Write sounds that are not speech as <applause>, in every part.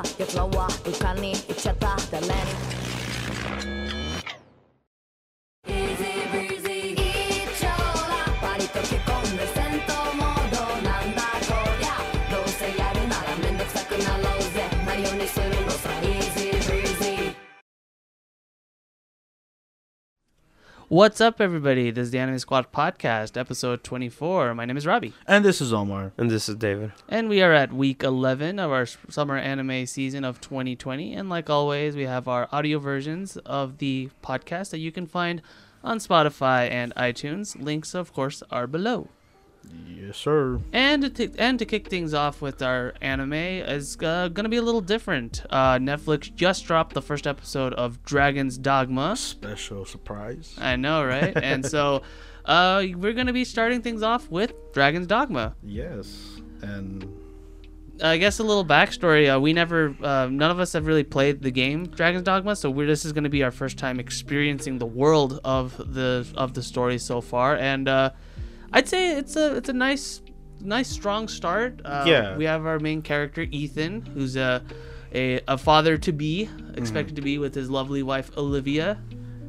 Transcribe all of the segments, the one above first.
った奴らは浮かに行っちゃった誰に What's up, everybody? This is the Anime Squad Podcast, episode 24. My name is Robbie, And this is Omar. And this is David. and we are at week 11 of our summer anime season of 2020. And like always, we have our audio versions of the podcast that you can find on Spotify and iTunes. Links, of course, are below. Yes, sir. And to, t- and to kick things off with our anime is uh, going to be a little different. Uh, Netflix just dropped the first episode of Dragon's Dogma. Special surprise. I know, right? <laughs> and so uh, we're going to be starting things off with Dragon's Dogma. Yes. And I guess a little backstory. Uh, we never, uh, none of us have really played the game Dragon's Dogma, so we're, this is going to be our first time experiencing the world of the of the story so far. And uh, I'd say it's a it's a nice nice strong start. Uh, Yeah. we have our main character Ethan, who's a a, a father to be, expected to be with his lovely wife Olivia.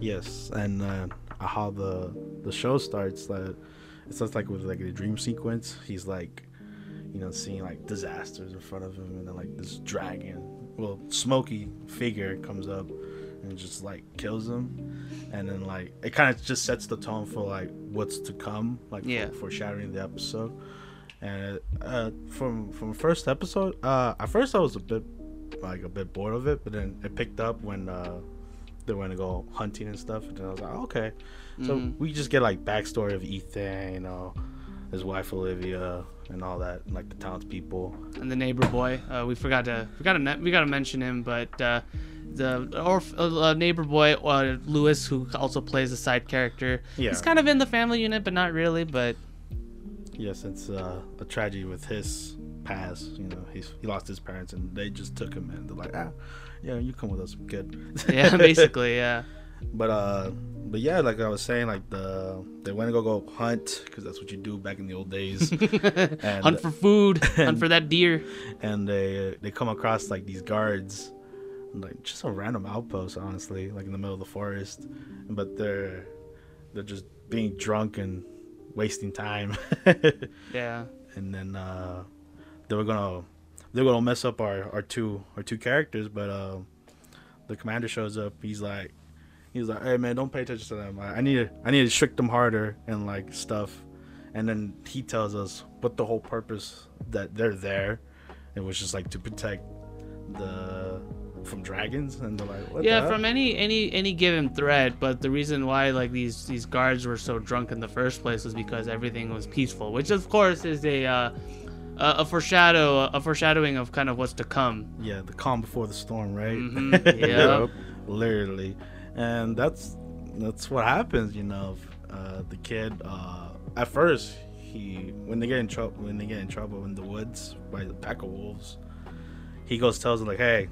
yes, and uh, how the the show starts, uh, it starts like with like a dream sequence. He's like, you know, seeing like disasters in front of him, and then like this dragon, well, smoky figure comes up and just like kills him, and then like it kind of just sets the tone for like what's to come, like Yeah. for, foreshadowing the episode. And uh, from from first episode, uh, at first I was a bit like a bit bored of it, but then it picked up when uh, they went to go hunting and stuff, and then I was like, okay. So Mhm. we just get like backstory of Ethan, you know, his wife Olivia, and all that, and, like the townspeople. and the neighbor boy. Uh, we forgot to forgot to we got to mention him, but uh, the or uh, neighbor boy uh, Lewis, who also plays a side character. Yeah. He's kind of in the family unit, but not really. But Yes, it's uh, a tragedy with his past. You know, he's he lost his parents, and they just took him, and they're like, ah, yeah, you come with us, good. <laughs> yeah, basically, <laughs> yeah. But uh, but yeah, like I was saying, like the they went to go go hunt because that's what you do back in the old days. <laughs> and hunt for food, hunt for that deer. and they they come across like these guards, like just a random outpost, honestly, like in the middle of the forest, but they're they're just being drunk and wasting time, <laughs> Yeah, and then uh, they were gonna they're gonna mess up our our two our two characters, but uh, the commander shows up. He's like. He's like, "Hey man, don't pay attention to them. I I need to, I need to trick them harder and like stuff." And then he tells us what the whole purpose that they're there. It was just like to protect the from dragons, and they're like, what yeah. the From any any any given threat, but the reason why like these these guards were so drunk in the first place was because everything was peaceful, which of course is a. Uh, a a foreshadow, a foreshadowing of kind of what's to come. yeah, the calm before the storm, right? <laughs> Mhm, yep. literally, and that's that's what happens. You know, uh, the kid uh, at first he when they get in trouble when they get in trouble in the woods by the pack of wolves, he goes tells them like, "Hey,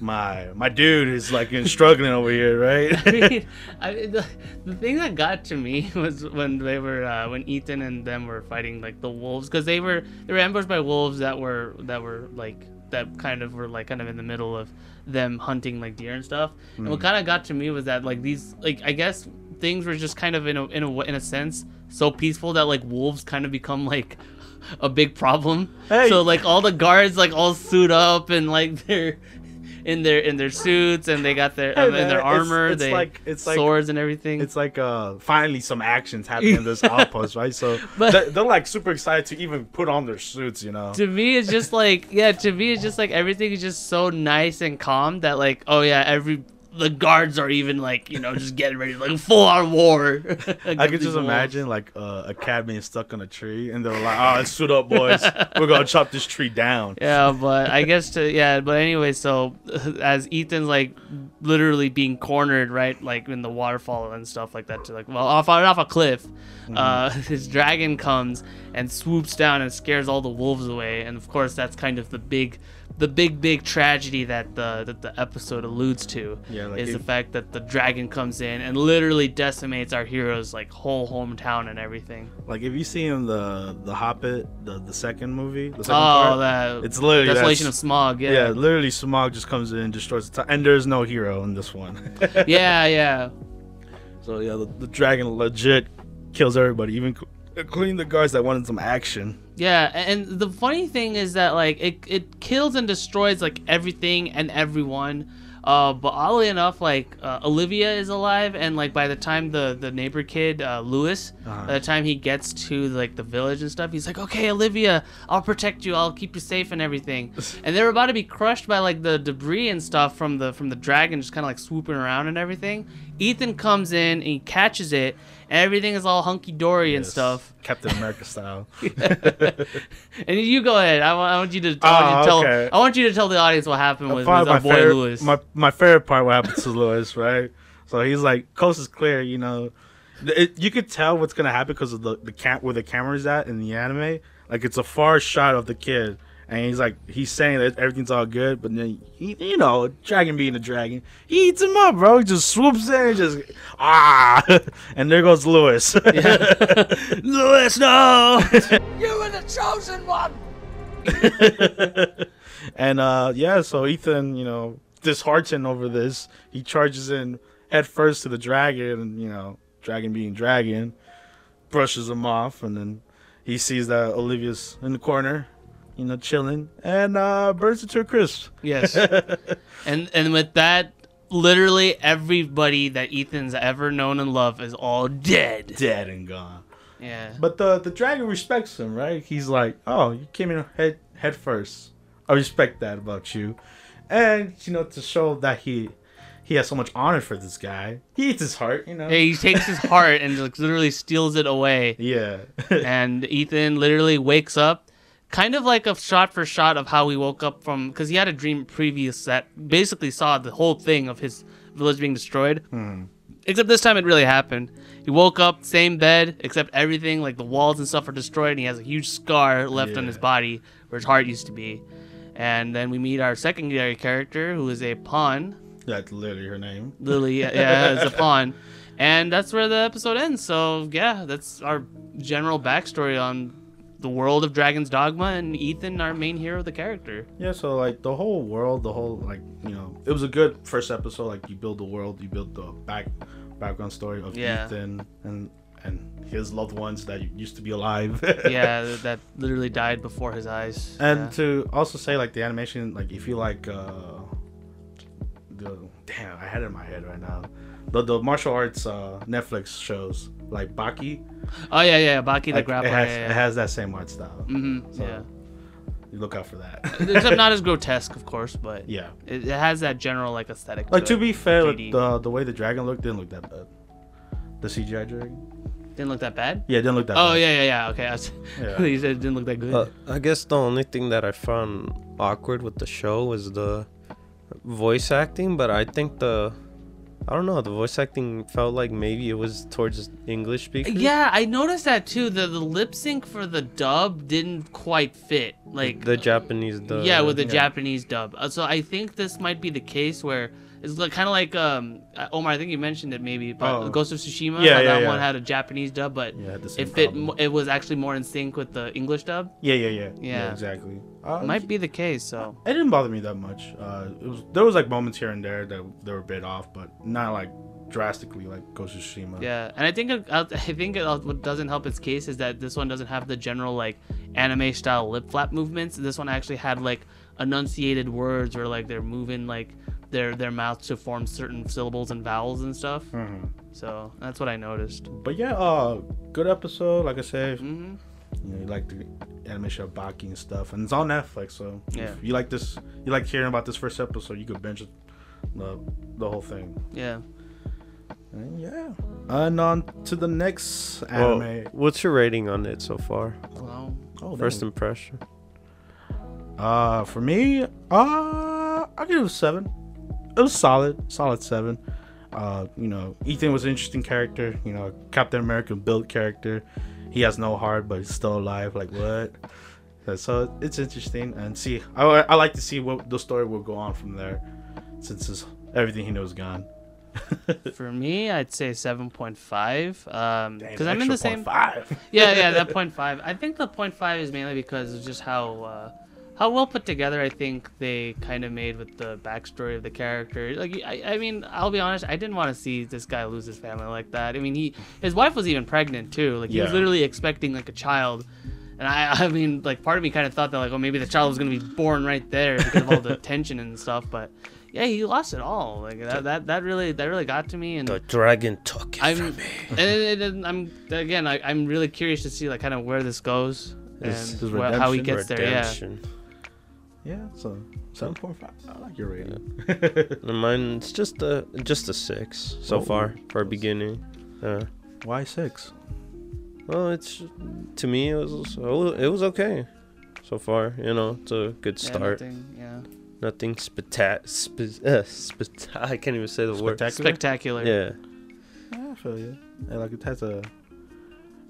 my my dude is like struggling over here, right?" <laughs> I mean, I, the, the thing that got to me <laughs> was when they were uh, when Ethan and them were fighting like the wolves because they were they were ambushed by wolves that were that were like that kind of were like kind of in the middle of them hunting like deer and stuff. And what kind of got to me was that like these like I guess things were just kind of in a in a in a sense so peaceful that like wolves kind of become like <laughs> a big problem. Hey. So like all the guards like all suit up and like they're in their in their suits and they got their <laughs> um, in their it's- armor, it's they like- it's like- swords and everything. it's like uh finally some actions <laughs> happening in this outpost, right? So <laughs> But- they're, they're like super excited to even put on their suits, you know. to me, it's just like yeah. To me, it's just like everything is just so nice and calm that like oh yeah, every the guards are even like you know just getting ready like full on war. <laughs> I could just imagine like uh, a cat being stuck on a tree, and they're like, "Oh, let's suit up, boys. We're gonna <laughs> chop this tree down." Yeah, but I guess to yeah, but anyway, so <laughs> as Ethan's like literally being cornered, right, like in the waterfall and stuff like that, to like well off off a cliff, uh, his dragon comes and swoops down and scares all the wolves away, and of course that's kind of the big the big big tragedy that the that the episode alludes to Yeah, like is it- the fact that the dragon comes in and literally decimates our hero's like whole hometown and everything. Like if you see in the the Hobbit, the the second movie, the second Oh, part, that it's literally desolation of Smaug. yeah. Yeah, literally Smaug just comes in, and destroys the town, and there's no hero in this one. yeah, <laughs> yeah. So yeah, the, the dragon legit kills everybody, even including the guards that wanted some action. Yeah, and the funny thing is that like it, it kills and destroys like everything and everyone. Uh, but oddly enough, like uh, Olivia is alive, and like by the time the the neighbor kid uh, Lewis, Uh-huh. by the time he gets to like the village and stuff, he's like, "Okay, Olivia, I'll protect you. I'll keep you safe and everything." <laughs> and they're about to be crushed by like the debris and stuff from the from the dragon, just kind of like swooping around and everything. Ethan comes in and he catches it, everything is all hunky dory and stuff. <laughs> Captain America style. and you go ahead. I want, I want you to, I want you Ah, to tell. okay. I want you to tell the audience what happened with, with our my boy favorite, Lewis. My my favorite part what happened to <laughs> Lewis, right? So he's like, coast is clear, you know. It, you could tell what's gonna happen because of the the cam where the camera's at in the anime. Like it's a far shot of the kid, and he's like he's saying that everything's all good, but then he, you know, dragon being a dragon, he eats him up, bro. He just swoops in and just ah, <laughs> and there goes Lewis. <laughs> Lewis, no. <laughs> You were the chosen one! and uh yeah, so Ethan, you know, disheartened over this, he charges in head first to the dragon, and you know, dragon being dragon, brushes him off, and then he sees that Olivia's in the corner, you know, chilling, and uh burns it to a crisp. yes. <laughs> and and with that, literally everybody that Ethan's ever known and loved is all dead. Dead and gone. Yeah. But the the dragon respects him, right? He's like, "Oh, you came in head head first. I respect that about you." And you know, to show that he he has so much honor for this guy, he eats his heart. You know. He takes his heart and like literally steals it away. Yeah. <laughs> and Ethan literally wakes up, kind of like a shot for shot of how he woke up from, because he had a dream previous that basically saw the whole thing of his village being destroyed. Hmm. Except this time it really happened. He woke up, same bed, except everything, like the walls and stuff are destroyed, and he has a huge scar left on his body where his heart used to be. And then we meet our secondary character, who is a pawn. That's literally her name. <laughs> Lily, yeah, is a pawn. And that's where the episode ends. So, yeah, that's our general backstory on the world of Dragon's Dogma and Ethan, our main hero, the character. Yeah, so like the whole world, the whole like you know, it was a good first episode. Like you build the world, you build the back background story of Yeah. Ethan and and his loved ones that used to be alive. <laughs> Yeah, that- literally died before his eyes. And Yeah. to also say like the animation, like if you like uh the damn, I had it in my head right now. The the martial arts uh Netflix shows like Baki, oh, yeah, yeah, Baki the like, Grappler. it has yeah, it has that same art style. Mm-hmm, So- yeah. You look out for that. Except not as grotesque, of course, but yeah. it, it has that general like aesthetic. Like to it. be fair, like, the the way the dragon looked didn't look that bad. The CGI dragon. didn't look that bad. Yeah, it didn't look that. Oh bad. yeah, yeah, yeah. Okay, I was, <laughs> Yeah. you said it didn't look that good. Uh, I guess the only thing that I found awkward with the show was the voice acting, but I think the I don't know, the voice acting felt like maybe it was towards English speakers. Yeah, I noticed that too. The the lip sync for the dub didn't quite fit. Like the Japanese dub. yeah, with the yeah. Japanese dub. Uh, So I think this might be the case where it's like, kind of like um uh, Omar. I think you mentioned it maybe, but Oh. Ghost of Tsushima. Yeah, yeah, that yeah. one had a Japanese dub, but Yeah, it had the same it fit. mo- It was actually more in sync with the English dub. Yeah, yeah, yeah. Yeah. exactly. Uh, Might be the case. So It didn't bother me that much. Uh, it was there was like moments here and there that they were a bit off, but not like drastically like Ghost of Tsushima. yeah, and I think it, I think it, what doesn't help its case is that this one doesn't have the general like anime style lip flap movements. This one actually had like enunciated words where like they're moving like their their mouths to form certain syllables and vowels and stuff. Mhm. So that's what I noticed. But yeah, uh, good episode. Like I said, hmm you know, you like the animation of Baki and stuff, and it's on Netflix. So Yeah. if you like this, you like hearing about this first episode, you could binge it, the the whole thing. Yeah. And yeah. And on to the next Well, anime. what's your rating on it so far? Well, Oh, First damn. impression. Uh, for me, uh, I give it a seven. It was solid, solid seven. Uh, you know, Ethan was an interesting character. You know, Captain America built character. He has no heart, but he's still alive. Like what? Uh, So it's interesting and see. I, I like to see what the story will go on from there, since everything he knows is gone. <laughs> For me, I'd say seven point five. Um, because I'm in the same. five. yeah, yeah, that <laughs> point five. I think the point five is mainly because of just how uh, how well put together I think they kind of made with the backstory of the character. Like, I, I mean, I'll be honest, I didn't want to see this guy lose his family like that. I mean, he his wife was even pregnant too. Like, he was literally expecting like a child. And I, <laughs> I mean, like, part of me kind of thought that, like, oh, maybe the child was gonna be born right there because of all the <laughs> tension and stuff. But yeah, he lost it all. Like that, that, that really, that really got to me. And The dragon took it I'm, from <laughs> me. and, and, and I'm again, I, I'm really curious to see like kind of where this goes and His- his wh- how he redemption? gets there. Yeah. Redemption. Yeah, so seven point five. I like your rating. And mine, it's just a just a six so far for a beginning. Yeah. Why six? Well, it's to me it was it was okay so far. You know, it's a good Yeah, start. nothing- yeah. Nothing spectac- spe- uh, spect- <laughs> I can't even say the word. Spectacular. Spectacular. Yeah. Yeah, I feel you. Yeah, like it has a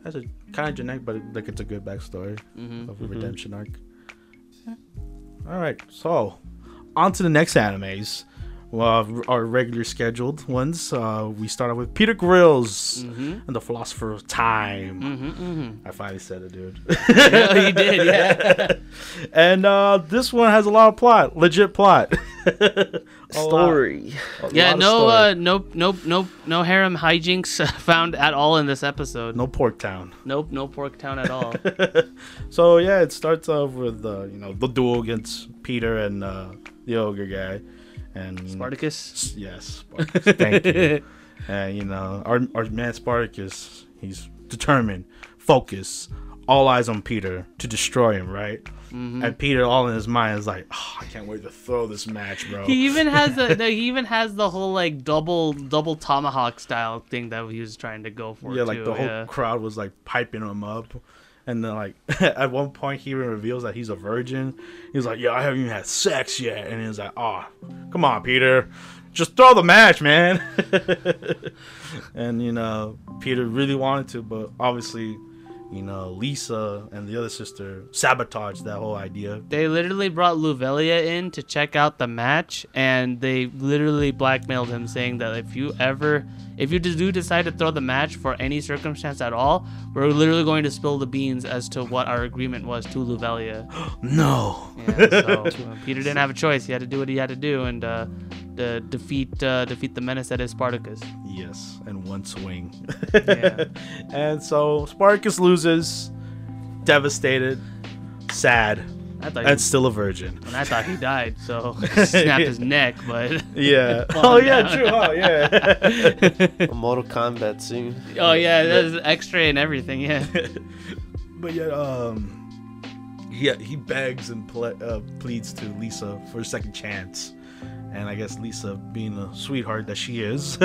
has a kind of generic, but like it's a good backstory hmm of a Mhm. redemption arc. All right, so on to the next animes. Well, our regular scheduled ones. Uh, we start off with Peter Grills hmm and the Philosopher of Time. hmm hmm I finally said it, dude. yeah, you did. Yeah. <laughs> and uh, this one has a lot of plot, legit plot. <laughs> A lot- Story. yeah. No. story. Uh. No. No. No. No harem hijinks <laughs> found at all in this episode. no Pork Town. Nope. No pork town at all. So yeah, it starts off with uh, you know the duel against Peter and uh, the ogre guy, and Spartacus. Yes, Spartacus. <laughs> Thank you. <laughs> And you know, our our man Spartacus, he's determined, focused, all eyes on Peter to destroy him, right? Mhm. And Peter, all in his mind, is like, oh, I can't wait to throw this match, bro. He even has the, <laughs> the he even has the whole like double double tomahawk style thing that he was trying to go for. yeah, like the whole yeah. crowd was like piping him up. And then, like, <laughs> at one point, he even reveals that he's a virgin. He's like, "Yeah, I haven't even had sex yet." And he's like, "Oh, come on, Peter, just throw the match, man." <laughs> and you know, Peter really wanted to, but obviously, you know, Lisa and the other sister sabotaged that whole idea. They literally brought Luvelia in to check out the match, and they literally blackmailed him, saying that if you ever, if you do decide to throw the match for any circumstance at all, we're literally going to spill the beans as to what our agreement was to Luvelia. <gasps> No. Yeah, so <laughs> Peter didn't have a choice; he had to do what he had to do, and uh, the defeat uh, defeat the menace that is Spartacus. Yes, and one swing. Yeah. <laughs> and so Spartacus loses, devastated, sad, I thought, and he, still a virgin. and I thought he died, so <laughs> snapped his neck, but. <laughs> Yeah. Falling oh yeah, down. true. Oh yeah. A Mortal Kombat scene. Oh yeah, there's X-ray and everything. Yeah. but yeah, um, yeah, he begs and ple- uh, pleads to Lisa for a second chance, and I guess Lisa, being the sweetheart that she is,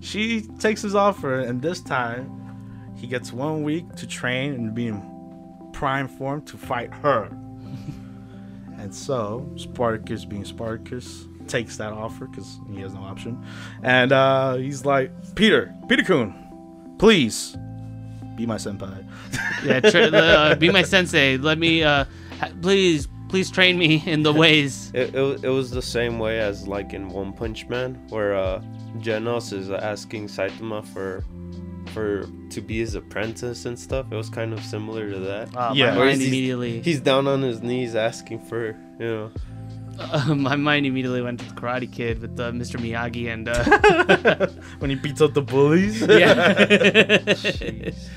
<laughs> she takes his offer, and this time he gets one week to train and be in prime form to fight her. <laughs> and so Spartacus, being Spartacus, takes that offer because he has no option, and uh, he's like, Peter, Peter Kun, please be my senpai. Yeah, tra- <laughs> uh, be my sensei. Let me, uh, ha- please, please train me <laughs> in the ways. It, it, it was the same way as like in One Punch Man, where uh, Genos is asking Saitama for for to be his apprentice and stuff. It was kind of similar to that. Uh, Yeah. my mind he's- immediately, He's down on his knees asking for, you know. Uh, <laughs> my mind immediately went to the Karate Kid with uh, Mr. Miyagi and. Uh, <laughs> when he beats up the bullies. <laughs> yeah.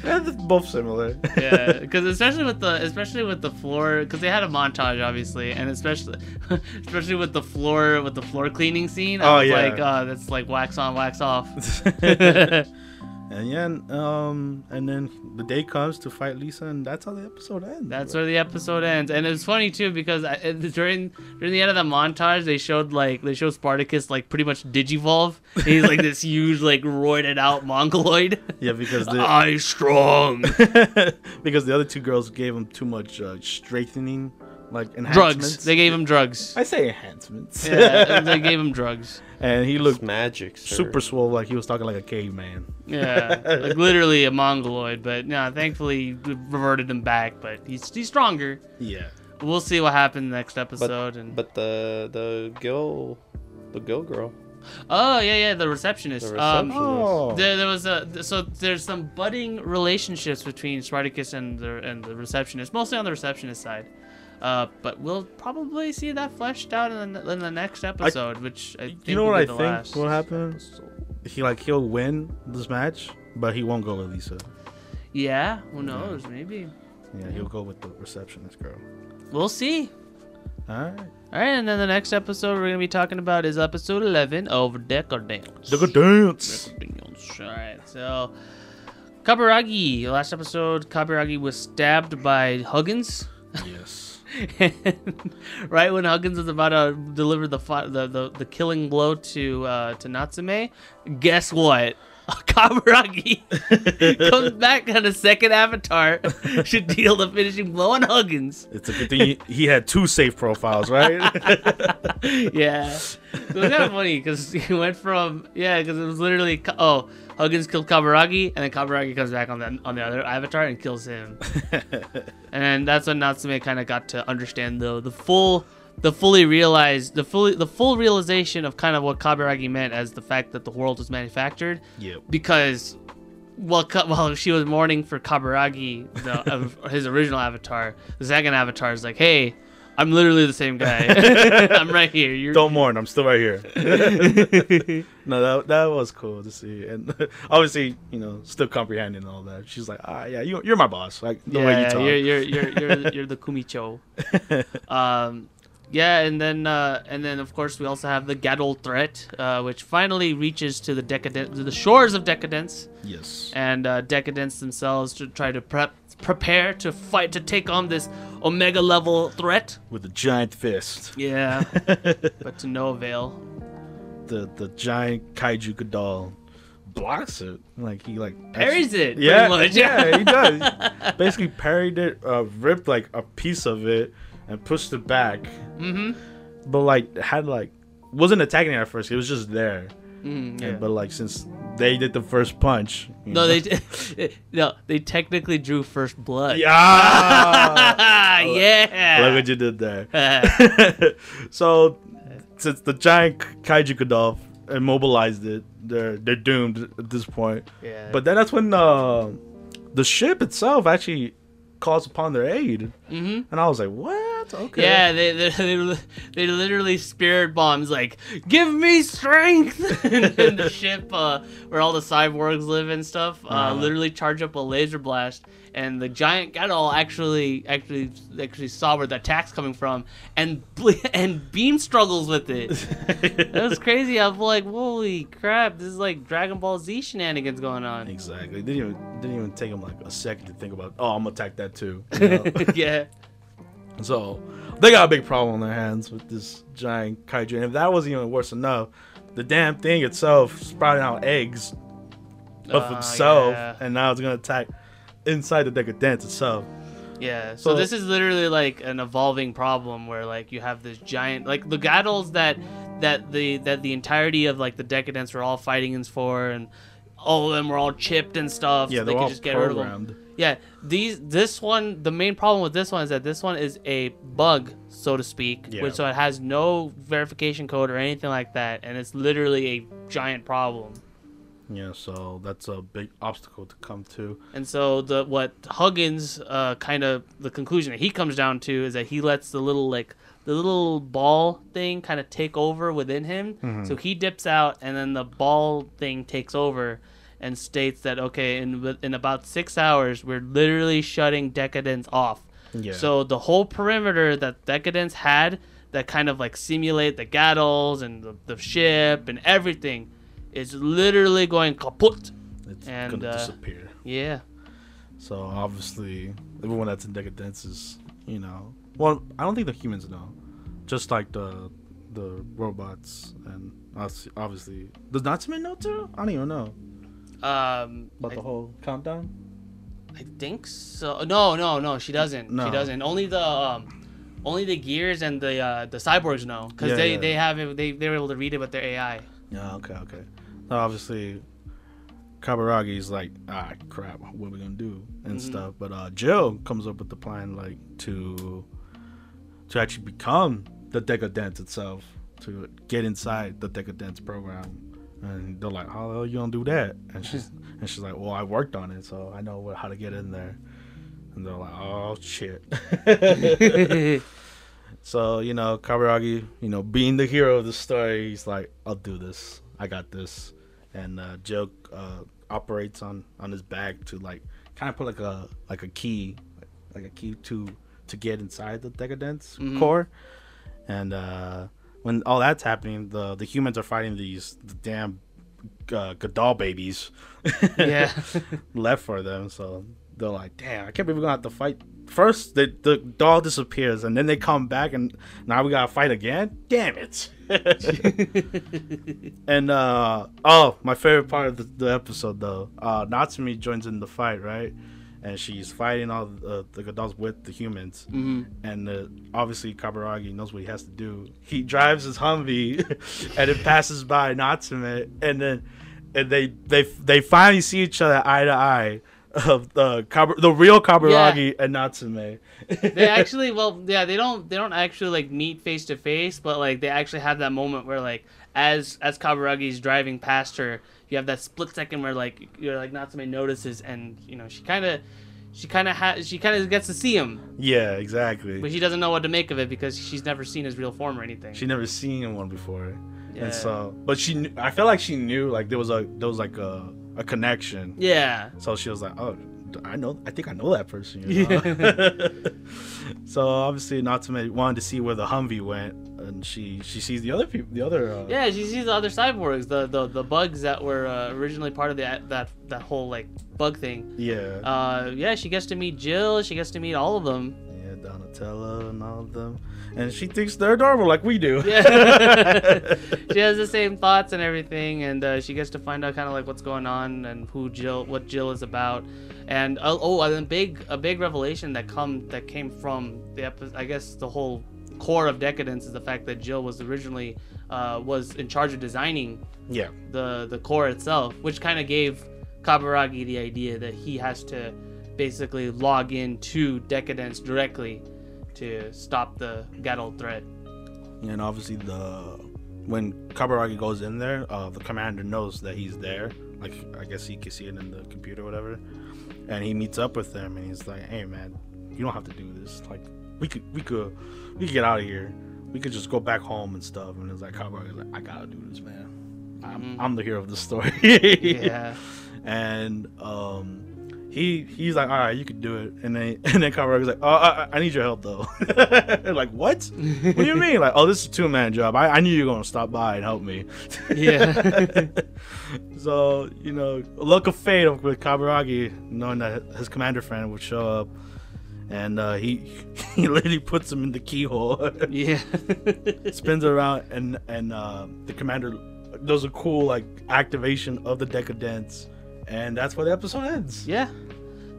Yeah, they're both similar. yeah, because especially with the especially with the floor, because they had a montage obviously, and especially especially with the floor with the floor cleaning scene. I Oh, was yeah. like, uh, that's like wax on, wax off. And yeah, um, and then the day comes to fight Lisa, and that's how the episode ends. That's where the episode ends, and it's funny too because I, during during the end of the montage, they showed like they showed Spartacus like pretty much digivolve. He's like this <laughs> huge like roided out mongoloid. yeah, because the <laughs> I strong. <laughs> because the other two girls gave him too much uh, strengthening like enhancements. drugs. They gave him drugs. I say enhancements. yeah, they gave <laughs> him drugs. and he It's looked magic. Sir. super swole, like he was talking like a caveman. Yeah, like literally a mongoloid. But no, thankfully we reverted him back. But he's he's stronger. Yeah. We'll see what happens next episode. and But the the Gil, the Gil girl. oh yeah, yeah, the receptionist. The Um. Oh. there, there was a so there's some budding relationships between Spartacus and the and the receptionist, mostly on the receptionist side. Uh, but we'll probably see that fleshed out in the, in the next episode, which I think You know will what I think will happen? episode. He like he'll win this match, but he won't go with Lisa. Yeah, who knows? Maybe Yeah, he'll go with the receptionist girl. we'll see. All right. All right, and then the next episode we're gonna be talking about is episode eleven of Decadence. Dance. Decadence. All right, so Kaburagi. Last episode, Kaburagi was stabbed by Huggins. Yes. <laughs> right when Huggins was about to deliver the the, the, the killing blow to uh, to Natsume, guess what? Kaburagi <laughs> comes back on a second avatar should deal the finishing blow on Huggins. It's a good thing he, he had two safe profiles, right? <laughs> yeah, it was kind of funny because he went from yeah, because it was literally oh Huggins killed Kaburagi and then Kaburagi comes back on the on the other avatar and kills him, <laughs> and that's when Natsume kind of got to understand the the full the fully realized the fully the full realization of kind of what Kaburagi meant as the fact that the world was manufactured yep. because while while she was mourning for Kaburagi, the, <laughs> of his original avatar, the second avatar is like, "Hey, I'm literally the same guy. <laughs> I'm right here. You're Don't mourn, I'm still right here. <laughs> no, that, that was cool to see, and obviously, you know, still comprehending all that. She's like, ah, yeah, you, you're my boss, like the yeah, way you talk. you're you're you're you're, you're the Kumicho. um, yeah, and then uh, and then of course we also have the Gadol threat, uh, which finally reaches to the decadent to the shores of decadence, yes. and uh, decadence themselves to try to prep prepare to fight to take on this omega level threat. With a giant fist. Yeah, <laughs> but to no avail. the the giant kaiju Gadol blocks it. Like he like Parries it, Yeah, yeah, he does. <laughs> Basically parried it, uh, ripped like a piece of it, and pushed it back. Mm-hmm. But like had like wasn't attacking it at first. It was just there. Mm, yeah. And, but like since they did the first punch, no, know- they <laughs> no, they technically drew first blood. yeah. <laughs> yeah. Look what you did there. <laughs> so since the giant kaiju Gadol immobilized it, they're they're doomed at this point. yeah. But then that's when uh, the ship itself actually calls upon their aid, Mhm. and I was like, "What? Okay." Yeah, they, they, <laughs> they, they literally spirit bombs like, give me strength! <laughs> and then the ship uh, where all the cyborgs live and stuff uh, Uh-huh. literally charge up a laser blast. And the giant Gadol actually actually actually saw where the attack's coming from and <laughs> and beam struggles with it. <laughs> that was crazy. I'm like, holy crap, this is like Dragon Ball Z shenanigans going on. exactly. Didn't even didn't even take him like a second to think about. Oh, I'm gonna attack that too. you know? <laughs> yeah. so they got a big problem on their hands with this giant kaiju. And if that wasn't even worse enough, the damn thing itself sprouting out eggs of Uh, itself, yeah. and now it's gonna attack inside the decadence itself. Yeah, so, So- this is literally like an evolving problem where like you have this giant like the Gadolls that that the that the entirety of like the decadence were all fighting in for and all of them were all chipped and stuff. Yeah, so all could just get rid of them. programmed. Yeah, these this one the main problem with this one is that this one is a bug, so to speak, Yeah. which so it has no verification code or anything like that, and it's literally a giant problem. Yeah, so that's a big obstacle to come to. And so the what Huggins uh, kind of the conclusion that he comes down to is that he lets the little like the little ball thing kind of take over within him. Mm-hmm. So he dips out, and then the ball thing takes over and states that okay, in in about six hours, we're literally shutting decadence off. Yeah. So the whole perimeter that decadence had that kind of like simulate the Gadolls and the, the ship and everything is literally going kaput. it's and, gonna uh, disappear. Yeah. So obviously, everyone that's in decadence is, you know, well, I don't think the humans know, just like the the robots and us. Obviously, does Natsume know too? I don't even know Um, about I, the whole countdown. I think so. No, no, no. She doesn't. No. She doesn't. Only the um, only the gears and the uh, the cyborgs know because Yeah, they yeah. they have it, they they were able to read it with their AI. Yeah, okay, okay. Obviously, Kaburagi's like, ah, crap, what are we gonna do and Mhm. stuff. But uh, Jill comes up with the plan, like to to actually become the Decadence itself, to get inside the Decadence program. And they're like, how the hell you gonna do that? And she's <laughs> and she's like, well, I worked on it, so I know what, how to get in there. And they're like, oh shit. <laughs> <laughs> So you know, Kaburagi, you know, being the hero of the story, he's like, "I'll do this. I got this." And uh, Joe uh, operates on on his back to like kind of put like a like a key, like a key to to get inside the decadence Mhm. core. And uh, when all that's happening, the the humans are fighting these the damn uh, Gadol babies. <laughs> Yeah. <laughs> left for them. So they're like, damn, I can't believe we're gonna have to fight. First, the the doll disappears, and then they come back, and now we gotta fight again. Damn it! <laughs> and uh oh, my favorite part of the, the episode though, uh Natsume joins in the fight, right? And she's fighting all the, the Gadolls with the humans, hmm and uh, obviously Kaburagi knows what he has to do. He drives his Humvee, <laughs> and it passes by Natsume, and then and they they they finally see each other eye to eye of uh, the Kabu- the real Kaburagi and Natsume. <laughs> they actually well yeah they don't they don't actually like meet face to face but like they actually have that moment where like as as Kaburagi's driving past her you have that split second where like you're like Natsume notices and you know she kind of she kind of has she kind of gets to see him yeah, exactly. but she doesn't know what to make of it because she's never seen his real form or anything She never seen one before, Yeah. and so but she knew, I feel like she knew like there was a there was like a a connection. yeah So she was like, "Oh, I know. I think I know that person." You <laughs> know? <laughs> so obviously, not Natsume wanted to see where the Humvee went, and she she sees the other people, the other. Uh, yeah she sees the other cyborgs the the, the bugs that were uh, originally part of the that that whole like bug thing Yeah. uh yeah she gets to meet Jill she gets to meet all of them yeah, Donatello and all of them, and she thinks they're adorable like we do. <laughs> Yeah. she has the same thoughts and everything, and uh, she gets to find out kind of like what's going on and who Jill, what Jill is about, and uh, oh, and a big, a big revelation that come that came from the episode. I guess the whole core of Decadence is the fact that Jill was originally uh, was in charge of designing yeah. the the core itself, which kind of gave Kaburagi the idea that he has to basically log in to Decadence directly to stop the Gadol threat. And obviously, the when Kaburagi goes in there, uh, the commander knows that he's there. Like I guess he can see it in the computer, or whatever. And he meets up with them, and he's like, "Hey, man, you don't have to do this. Like, we could, we could, we could get out of here. We could just go back home and stuff." And it's like Kaburagi's like, "I gotta do this, man. I'm, Mhm. I'm the hero of the story." Yeah. <laughs> and um, he he's like, all right, you can do it. And then <laughs> and then Kaburagi's like, oh, I, I need your help though. <laughs> like what? What do you mean? Like, oh, this is a two man job. I, I knew you were gonna stop by and help me. Yeah. <laughs> so you know, luck of fate with Kaburagi, knowing that his commander friend would show up. And uh, he he literally puts him in the keyhole, yeah. spins around, and and uh, the commander does a cool like activation of the decadence, and that's where the episode ends. yeah.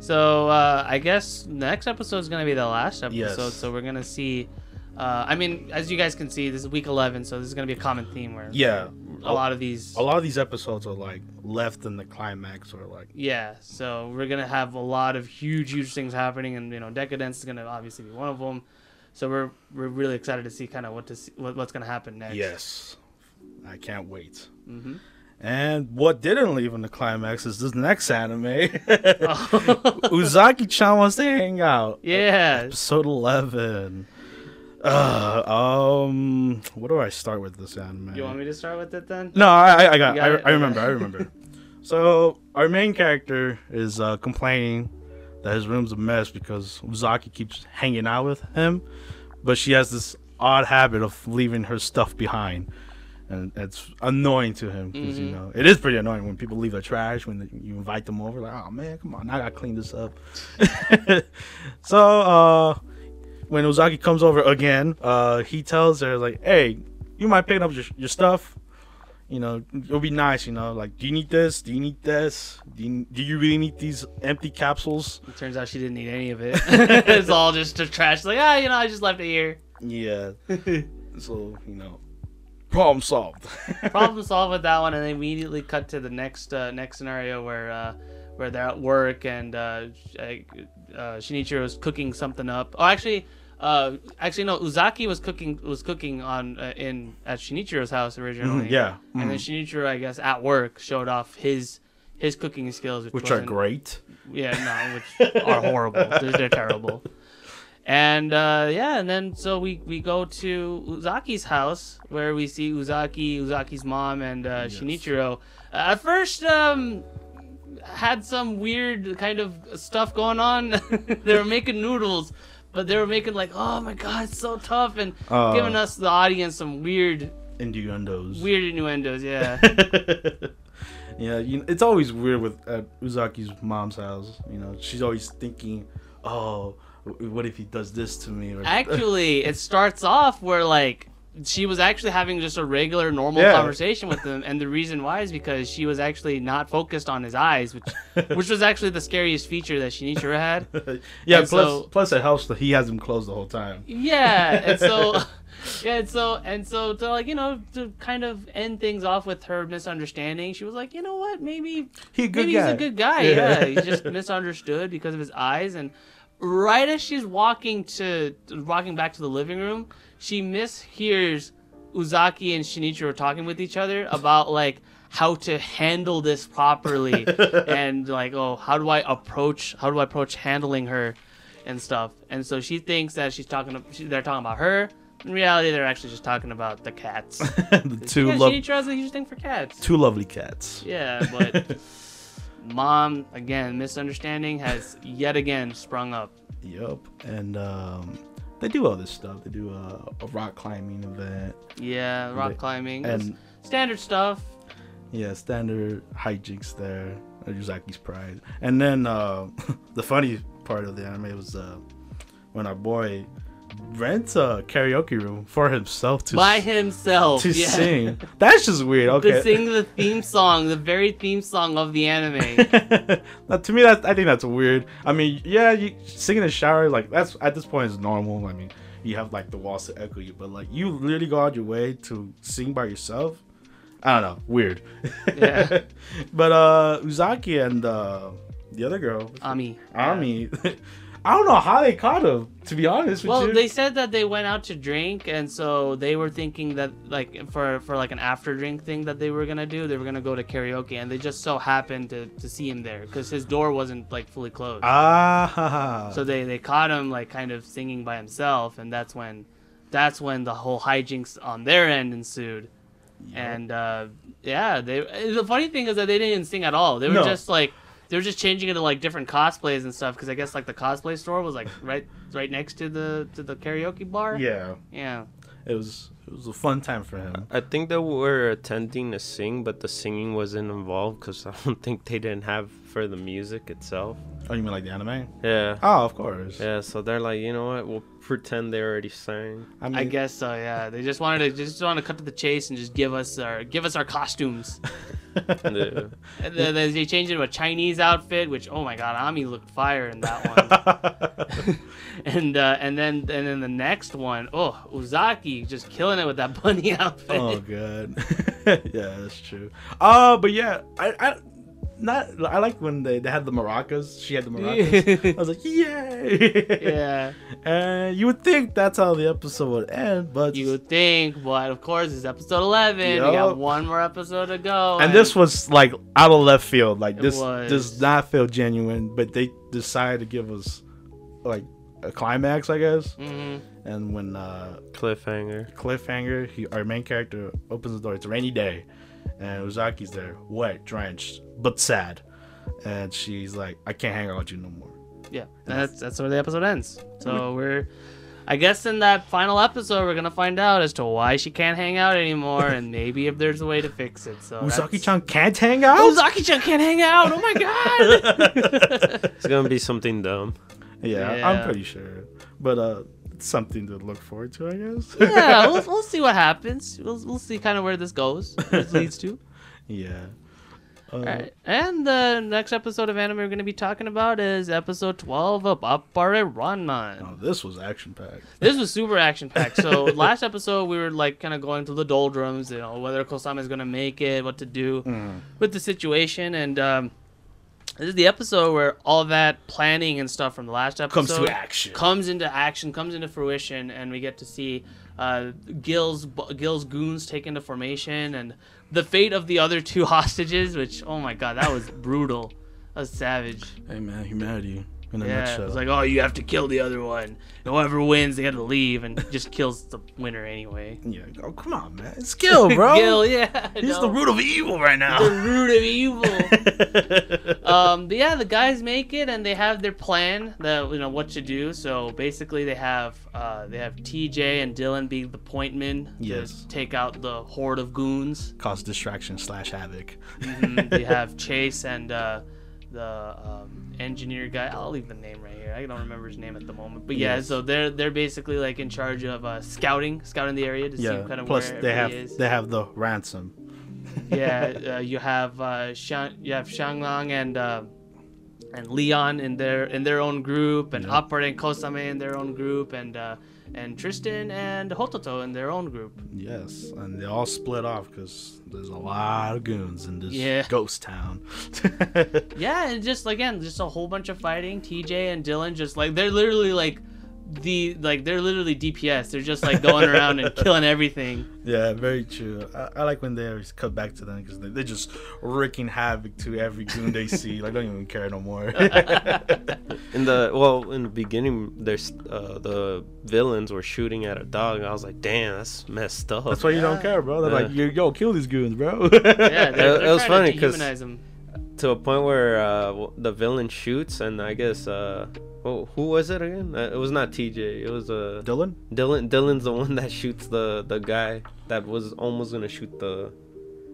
So uh, I guess next episode is gonna be the last episode. Yes. So we're gonna see. Uh, I mean, as you guys can see, this is week 11, so this is gonna be a common theme where Yeah, a lot of these. a lot of these episodes are like left in the climax or like Yeah, so we're gonna have a lot of huge, huge things happening, and you know, Decadence is gonna obviously be one of them. So we're we're really excited to see kind of what to see, what, what's gonna happen next. yes i can't wait hmm and what didn't leave in the climax is this next anime <laughs> <laughs> Oh. uzaki-chan wants to hang out yeah. episode 11 uh, um where do i start with this anime You want me to start with it then? no i i, I got, got I? I remember i remember <laughs> so our main character is uh complaining that his room's a mess because uzaki keeps hanging out with him but she has this odd habit of leaving her stuff behind and it's annoying to him because you Mhm. know it is pretty annoying when people leave their trash when you invite them over like oh man come on i gotta clean this up <laughs> so uh when Uzaki comes over again uh he tells her like hey you mind picking up your, your stuff you know, it'll be nice. You know, like, do you need this? Do you need this? Do you, do you really need these empty capsules? It turns out she didn't need any of it. <laughs> it's all just trash. Like, ah, you know, I just left it here. Yeah. <laughs> so you know, problem solved. <laughs> Problem solved with that one, and they immediately cut to the next uh, next scenario where uh, where they're at work and uh, uh, Shinichiro is cooking something up. Oh, actually. Uh, actually, no. Uzaki was cooking was cooking on uh, in at Shinichiro's house originally. Mhm, yeah. and then Shinichiro, I guess, at work showed off his his cooking skills, which, Which are great. Yeah, no, which <laughs> are horrible. They're, they're terrible. And uh, yeah, and then so we we go to Uzaki's house where we see Uzaki, Uzaki's mom, and uh, Shinichiro. Uh, at first, um, had some weird kind of stuff going on. <laughs> they were making noodles, but they were making like, oh my god, it's so tough, and Uh. giving us the audience some weird, Innuendos. weird innuendos. Yeah. <laughs> yeah, you know, it's always weird with at Uzaki's mom's house. You know, she's always thinking, "Oh, what if he does this to me?" Or, actually it starts off where like she was actually having just a regular normal Yeah. conversation with him and the reason why is because she was actually not focused on his eyes which <laughs> which was actually the scariest feature that Shinichiro had <laughs> yeah. and Plus, so- plus it helps that he has them closed the whole time. yeah and so <laughs> yeah and so and so to like you know to kind of end things off with her misunderstanding she was like you know what maybe He a good maybe guy. he's a good guy. Yeah. Yeah, he's just misunderstood because of his eyes. And right as she's walking to walking back to the living room, she mishears Uzaki and Shinichiro talking with each other about like how to handle this properly <laughs> and like oh how do I approach how do I approach handling her and stuff. And so she thinks that she's talking she, they're talking about her. In reality, they're actually just talking about the cats. <laughs> the two yeah, lo- Shinichiro has a huge thing for cats. two lovely cats. Yeah, but <laughs> mom, again, misunderstanding has yet again sprung up. Yup. And um, they do all this stuff. They do a, a rock climbing event Yeah, rock They- climbing, and standard stuff. yeah, standard hijinks there. Uzaki's pride. And then uh, <laughs> the funny part of the anime was uh, when our boy rents a karaoke room for himself to By himself, to yeah. sing. That's just weird. Okay, To sing the theme song, the very theme song of the anime. <laughs> now, to me, that I think that's weird. I mean, yeah, you sing in the shower like that's at this point is normal. I mean, you have like the walls to echo you, but like you literally go out your way to sing by yourself. I don't know, weird. Yeah. <laughs> but uh, Uzaki and uh, the other girl, Ami. Ami, <laughs> I don't know how they caught him. To be honest with Well, you, they said that they went out to drink, and so they were thinking that, like, for for like an after drink thing that they were gonna do, they were gonna go to karaoke, and they just so happened to, to see him there because his door wasn't like fully closed. ah, So they they caught him like kind of singing by himself, and that's when that's when the whole hijinks on their end ensued. And uh, yeah, they the funny thing is that they didn't sing at all. They were No. just like they were just changing into like different cosplays and stuff because I guess like the cosplay store was like right right next to the to the karaoke bar. yeah, Yeah. it was it was a fun time for him. I think they were attempting to sing, but the singing wasn't involved because I don't <laughs> think they didn't have for the music itself. Oh, you mean like the anime? Yeah. Oh, of course. Yeah, so they're like, you know what? We'll pretend they already sang. I mean, I guess so. Yeah, they just wanted to just want to cut to the chase and just give us our give us our costumes. <laughs> Yeah. And then they changed it to a Chinese outfit, which oh my god, Ami looked fire in that one. <laughs> and uh, and then and then the next one, oh Uzaki just killing it with that <laughs> bunny outfit. oh god. yeah, that's true. Uh, but yeah, I, I not I like when they, they had the maracas. She had the maracas. I was like, yay! yeah, And you would think that's how the episode would end, but you would think, but of course it's episode eleven. We Yup. got one more episode to go. and this was like out of left field. Like It this was. does not feel genuine, but they decided to give us like a climax, I guess. hmm And when uh Cliffhanger. cliffhanger, he, our main character opens the door. It's a rainy day, and Uzaki's there, wet, drenched, but sad. And she's like, "I can't hang out with you no more." Yeah, and that's that's where the episode ends. So we're, I guess, in that final episode, we're gonna find out as to why she can't hang out anymore, and <laughs> maybe if there's a way to fix it. So that's- Uzaki-chan can't hang out. Uzaki-chan can't hang out. Oh my god. <laughs> It's gonna be something dumb. yeah, Yeah. I'm pretty sure. But uh, something to look forward to, I guess. yeah, we'll, we'll <laughs> see what happens. We'll, we'll see kind of where this goes, where this leads to. <laughs> yeah. Uh, All right. And the next episode of anime we're going to be talking about is episode 12 of Appare Ranman. oh, this was action packed. <laughs> This was super action packed. So last episode we were like kind of going through the doldrums, you know, whether Kosame is gonna make it, what to do with the situation, and um, this is the episode where all that planning and stuff from the last episode Comes to action. comes into action, comes into fruition, and we get to see uh, Gil's Gil's goons take into formation and the fate of the other two <laughs> hostages. Which oh my god, that was brutal. That was savage. Hey man, humanity in a Yeah, nutshell. it's like, oh, you have to kill the other one. Whoever wins, they have to leave, and just <laughs> kills the winner anyway. yeah. Oh come on, man. It's <laughs> Gil, bro. Gil, yeah, He's the root of evil right now. The root of evil. <laughs> um, but yeah, the guys make it, and they have their plan, the you know what to do. So basically, they have uh, they have TJ and Dylan be the point men Yes. to take out the horde of goons. Cause distraction slash havoc. Mhm. they have Chase and uh, the um, engineer guy. I'll leave the name right here. I don't remember his name at the moment. But yeah, Yes. so they're they're basically like in charge of uh, scouting, scouting the area to Yeah. see kind of Plus where they have is. they have the ransom. yeah, <laughs> uh, you have uh, Shang, you have Shanglong and uh, and Leon in their in their own group, and Yeah. Appare and Kosame in their own group, and uh, and Tristan and Hototo in their own group. Yes, and they all split off because there's a lot of goons in this Yeah. ghost town. <laughs> Yeah, and just again, just a whole bunch of fighting. TJ and Dylan just like they're literally like the like they're literally DPS. They're just like going around and <laughs> killing everything. yeah, very true. I, I like when they always cut back to them because they, they're just wreaking havoc to every goon they <laughs> see. Like, don't even care no more. <laughs> In the well, in the beginning, there's uh, the villains were shooting at a dog. I was like, damn, that's messed up. That's why you don't care, bro. They're Yeah. like, yo, yo, kill these goons, bro. Yeah, they're, It- they're it was trying funny to 'cause- dehumanize them. To a point where uh, the villain shoots, and I guess uh, oh, who was it again? Uh, it was not TJ. It was uh, Dylan? Dylan. Dylan's the one <laughs> that shoots the the guy that was almost gonna shoot the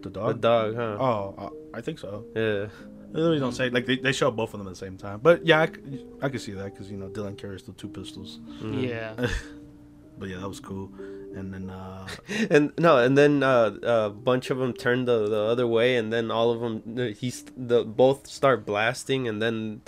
The the dog? dog, huh? Oh, uh, I think so. Yeah. They really don't say like they, they show both of them at the same time. But yeah, I can see that because you know Dylan carries the two pistols. Mhm. Yeah. <laughs> But yeah, that was cool. And then uh <laughs> and no, and then uh, a bunch of them turn the, the other way, and then all of them, he's the both start blasting, and then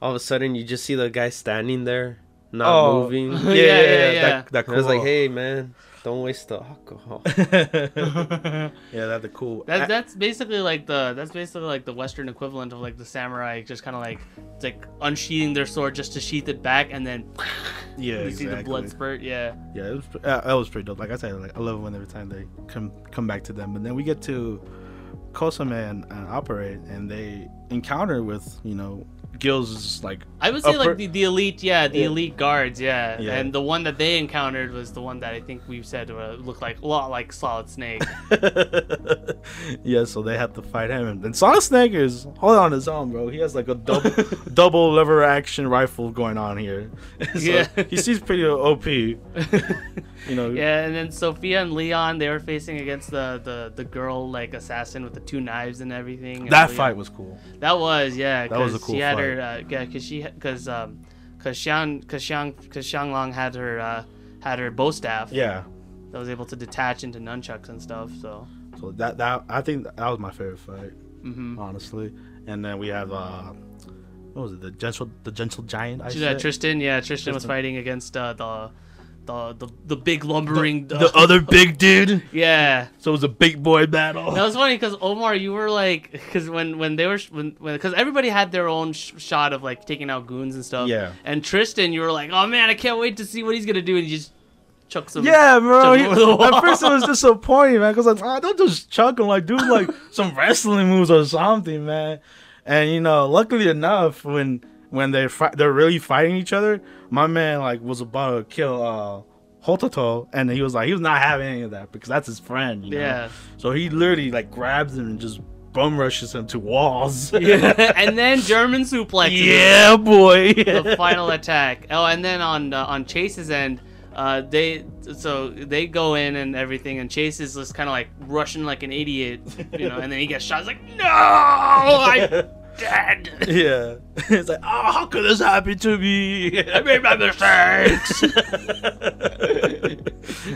all of a sudden you just see the guy standing there, not Oh. moving. <laughs> Yeah, yeah, yeah. That, that I was like, hey man, don't waste the alcohol. <laughs> <laughs> yeah, that the cool. That, that's basically like the that's basically like the Western equivalent of like the samurai just kind of like it's like unsheathing their sword just to sheath it back and then yeah, <laughs> you see the blood spurt. Yeah, Yeah, it was, uh, that was pretty dope. Like I said, like I love when every time they come come back to them. But then we get to Kosame and, and Appare, and they encounter with you know Gil's like I would say like the, the elite, yeah, the Yeah. elite guards, yeah. Yeah. and the one that they encountered was the one that I think we've said uh, looked like a lot like Solid Snake. <laughs> yeah, so they have to fight him, and Solid Snake is hold on his own, bro. He has like a double <laughs> double lever action rifle going on here. <laughs> so Yeah. he seems pretty OP. you know, yeah, and then Sophia and Leon they were facing against the the, the girl like assassin with the two knives and everything. and that Leon- fight was cool. That was yeah. That was a cool She had fight. her uh, yeah, cause she cause um cause Xiang cause Xiang cause Xianglong had her uh had her bow staff Yeah. that was able to detach into nunchucks and stuff. So So that that I think that was my favorite fight. hmm honestly. And then we have uh, what was it? The gentle, the gentle giant. I had said? Tristan. Yeah, Tristan was fighting against uh, the, the the the big lumbering. the uh, other <laughs> big dude. yeah. So it was a big boy battle. That was funny because Omar, you were like, because when when they were when because everybody had their own sh- shot of like taking out goons and stuff. Yeah. And Tristan, you were like, oh man, I can't wait to see what he's gonna do, and you just chuck some. yeah, bro. He- the at first it was <laughs> disappointing, man. Cause like, oh, don't just chuck him, like, do like some wrestling moves or something, man. And you know, luckily enough, when when they fi- they're really fighting each other, my man like was about to kill uh Hototo, and he was like, he was not having any of that because that's his friend. You know? Yeah. So he literally like grabs him and just bum rushes him to walls. <laughs> Yeah. and then German suplex. <laughs> yeah, boy. the final attack. Oh, and then on uh, on Chase's end, uh, they so they go in and everything, and Chase is just kind of like rushing like an idiot, you know, and then he gets shot. He's like, no! I, dead. Yeah. <laughs> it's like, oh, how could this happen to me? I made my mistakes. <laughs>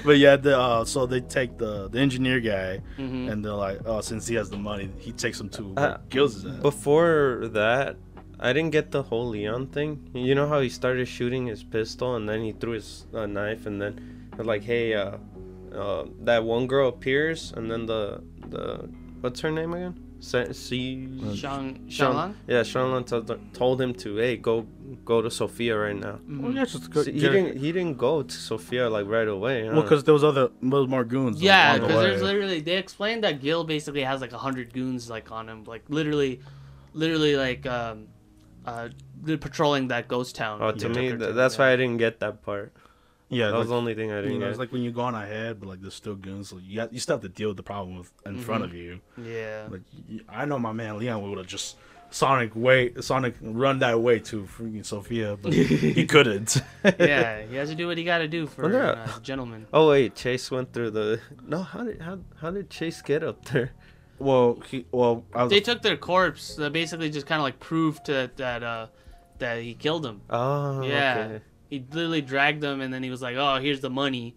but yeah, the, uh, so they take the the engineer guy, Mhm. and they're like, oh, since he has the money, he takes him to Uh, Gil's ass. Before that, I didn't get the whole Leon thing. You know how he started shooting his pistol and then he threw his uh, knife and then like, hey, uh, uh, that one girl appears and then the the what's her name again? Sa- See, Shang Sean- Shanlan. Yeah, Shanlan told, told him to, hey, go go to Sofia right now. Well, yeah, just go, See, he get- didn't he didn't go to Sofia like right away. Well, because there was other, there was more goons. Yeah, on the because there's literally they explained that Gil basically has like a hundred goons like on him, like literally, literally like um, uh, they're patrolling that ghost town. oh, to me, th- that's yeah. why I didn't get that part. Yeah, That like, was the only thing I didn't know, get. it's like when you're on ahead, but like there's still goons. So you, have, you still have to deal with the problem with, in front of you. Yeah. Like y- I know my man Leon would have just Sonic way Sonic run that way to freaking Sophia, but <laughs> he couldn't. yeah, he <laughs> has to do what he got to do for Wonder- uh, gentlemen. Oh wait, Chase went through the. No, how did how how did Chase get up there? well, he well I was, They took their corpse. That basically just kind of like proved to, that uh, that he killed him. Oh Yeah. okay. He literally dragged them, and then he was like, "Oh, here's the money."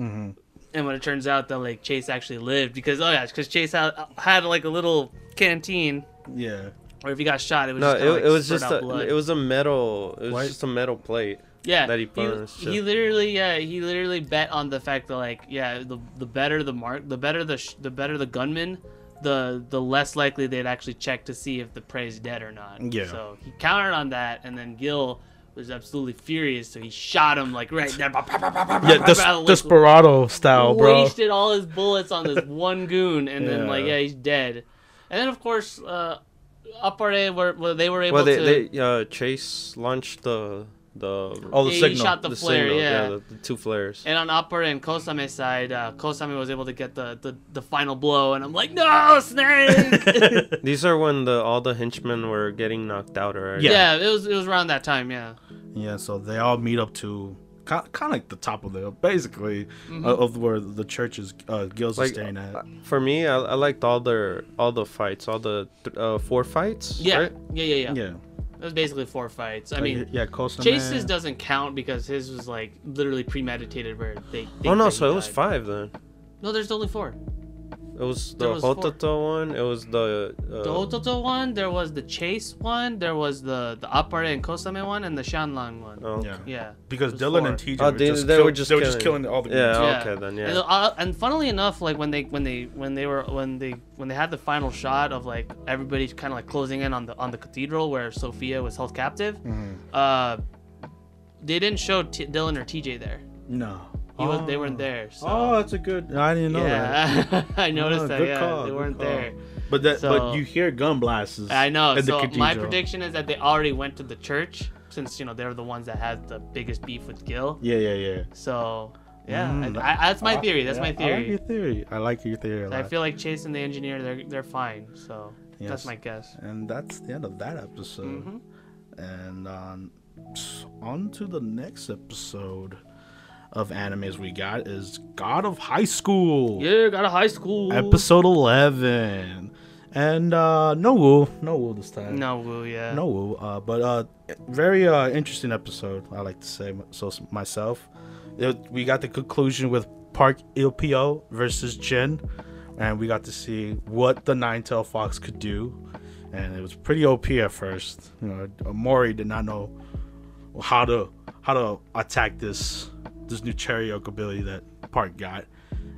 Mhm. And when it turns out that like Chase actually lived, because oh yeah, because Chase had, had like a little canteen yeah. Or if he got shot, it was No, just it, kinda, like, it was just a blood. it was a metal it was Why- just a metal plate. yeah that he put he, on his he literally yeah he literally bet on the fact that like yeah the the better the mark the better the sh- the better the gunman the the less likely they'd actually check to see if the prey's dead or not Yeah. so he countered on that and then Gil was absolutely furious so he shot him like right there Yeah, des- Desperado style, bro. wasted all his bullets on this <laughs> one goon and then like Yeah. yeah he's dead and then of course uh Appare were, were they were able Well, they, to they uh Chase launched the the Oh, the he signal. shot the, the flare signal, yeah the, the two flares. And on Appare and Kosame's side, uh, Kosame was able to get the, the, the final blow, and I'm like, no, Snake! <laughs> <laughs> These are when the all the henchmen were getting knocked out already. yeah. yeah, it was it was around that time, yeah. Yeah, so they all meet up to kind of like the top of the hill, basically Mm-hmm. uh, of where the churches uh, Gills Like are staying at. uh, for me, I, I liked all their all the fights, all the th- uh, four fights. Yeah, right? yeah, yeah, yeah, yeah, It was basically four fights. I Like, mean, yeah, Costa Chase's Man. doesn't count because his was like literally premeditated, where they. Oh no, so it was five then. No, there's only four. It was the was four. Hototo one. It was the. Uh, The Ototo one, there was the Chase one, there was the the Appare and Kosame one, and the Shanlang one. Oh, Yeah. Yeah. because Dylan four. and TJ Oh, were they- just they kill- were just they were just killing- killing all the Yeah. goons. okay, then, yeah. And, uh, and funnily enough, like when they when they when they were when they when they had the final shot of like everybody kind of like closing in on the on the cathedral where Sophia was held captive, Mhm. uh, they didn't show T- Dylan or TJ there. No, He was they Oh. weren't there. So. Oh, that's a good. I didn't know that. yeah, <laughs> I noticed Oh, that. good Yeah, call, they weren't call. there. But that, So- but you hear gun blasts. I know. at the So my prediction is that they already went to the church since you know they're the ones that had the biggest beef with Gil. Yeah, yeah, yeah. So yeah, Mm, I, I, that's my theory. That's yeah, my I like theory. your theory. I like your theory a I lot. feel like Chase and the engineer, they're they're fine. So Yes. that's my guess. And that's the end of that episode. hmm And um, on to the next episode of animes we got is God of High School. Yeah, God of high school. Episode 11. And uh, no woo. No woo this time. No, woo, yeah. No woo. Uh, but uh, very uh, interesting episode, I like to say so myself. It- we got the conclusion with Park Ilpio versus Jin. And we got to see what the Nine Tail Fox could do. And it was pretty OP at first. You know, Mori did not know how to how to attack this this new charyeok ability that Park got.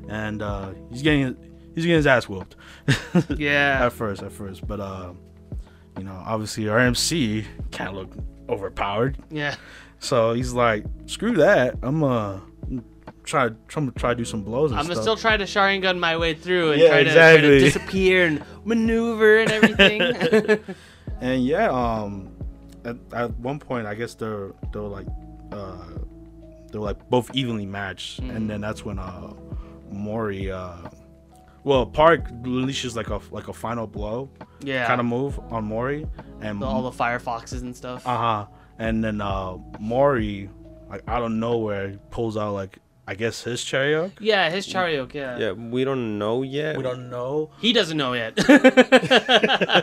And uh, he's getting he's getting his ass whooped. <laughs> Yeah. at first, at first. But uh, you know, obviously RMC can't look overpowered. Yeah. So he's like, screw that. I'm uh try try try to do some blows and I'm gonna stuff. still try to Sharingan my way through and Yeah, try, to, try to disappear and maneuver and everything. <laughs> <laughs> and yeah, um, at, at one point, I guess they're they're like uh they're like both evenly matched, Mm. and then that's when uh Mori uh well Park unleashes like a like a final blow yeah. kind of move on Mori, and The- all the fire foxes and stuff. Uh huh. And then uh Mori, like out of nowhere, pulls out like I guess his Chariot. Yeah, his Chariot. Yeah. Yeah, we don't know yet. We don't know. He doesn't know yet. <laughs>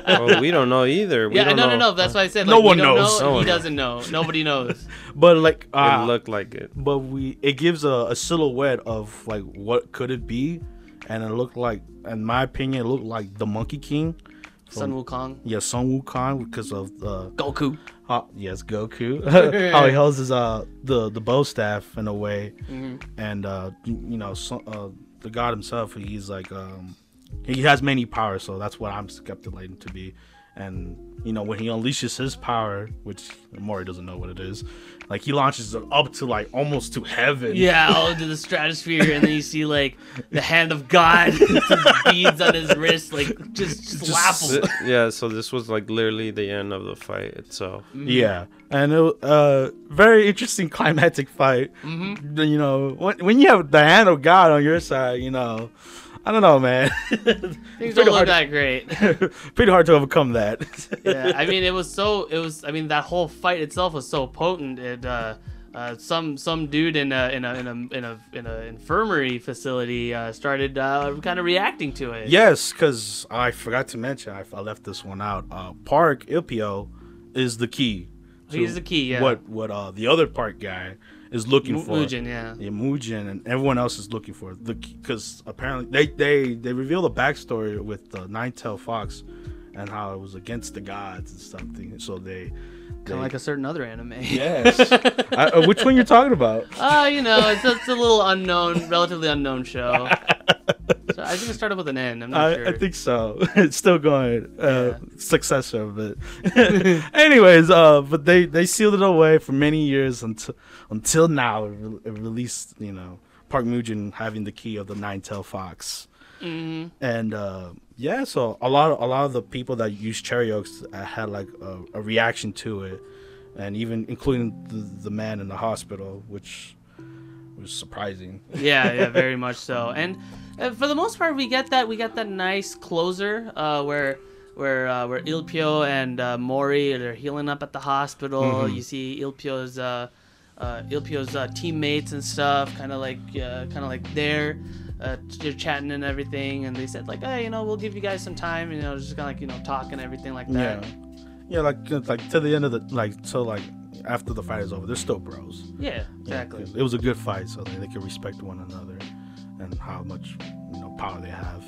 Oh, we don't know either. We yeah, don't no, no, know. no. That's why I said No like, we one don't knows. Know, No he one doesn't know. Nobody knows. <laughs> But like, It uh, looked like it. but we it gives a, a silhouette of like what could it be, and it looked like, in my opinion, it looked like the Monkey King. Sun Wukong, Yeah, Sun Wukong because of the Goku. uh, yes Goku. <laughs> <laughs> How he holds his uh the the bow staff in a way, hmm and uh you know so, uh the god himself he's like um he has many powers so that's what I'm skepticating to be, and you know when he unleashes his power which Mori doesn't know what it is, like he launches it up to like almost to heaven. Yeah, all into the stratosphere, and then you see like the hand of God, <laughs> beads on his wrist, like just just, Just laughable. Th- yeah, so this was like literally the end of the fight itself. Yeah, and it, wa- uh, very interesting climactic fight. hmm You know, when, when you have the hand of God on your side, you know, I don't know, man. <laughs> Things don't look that great. <laughs> Pretty hard to overcome that. <laughs> yeah, I mean, it was so. It was. I mean, that whole fight itself was so potent. It. Uh, uh, some some dude in a in a in a in a, in a infirmary facility uh, started uh, kind of reacting to it. yes, because I forgot to mention, I, I left this one out. Uh, Park Ilpio is the key. He's the key, yeah. What what uh the other Park guy is looking Mu- for. Mugen, yeah. Yeah, Mugen and everyone else is looking for the because apparently they they they reveal the backstory with the nine tail fox and how it was against the gods and something. So they, Kind of like a certain other anime. yes. <laughs> I, uh, which one you're talking about? Uh, you know, it's, it's a little unknown, relatively unknown show. <laughs> So I think it started with an N. I'm not I, sure. I think so. <laughs> it's still going. Uh, Yeah. Successor of it. Anyways, uh, but they they sealed it away for many years until until now. It, re- it released, you know, Park Mugen having the key of the nine tail fox. hmm and uh, yeah, so a lot, of a lot of the people that use charyeoks uh, had like a, a reaction to it, and even including the, the man in the hospital, which was surprising. Yeah, yeah, <laughs> very much so. And uh, for the most part, we get that we get that nice closer uh, where where uh, where Ilpio and uh, Mori they're healing up at the hospital. Mhm. You see Ilpio's uh, Ilpio's uh, teammates and stuff, kind of like uh, kind of like there. Uh, they're chatting and everything, and they said like, "Hey, you know, we'll give you guys some time, you know, just kind of like you know talk and everything like that." Yeah, yeah, like like to the end of the like so like after the fight is over, they're still bros. Yeah, Yeah, it was a good fight, so they, they can respect one another and how much you know power they have.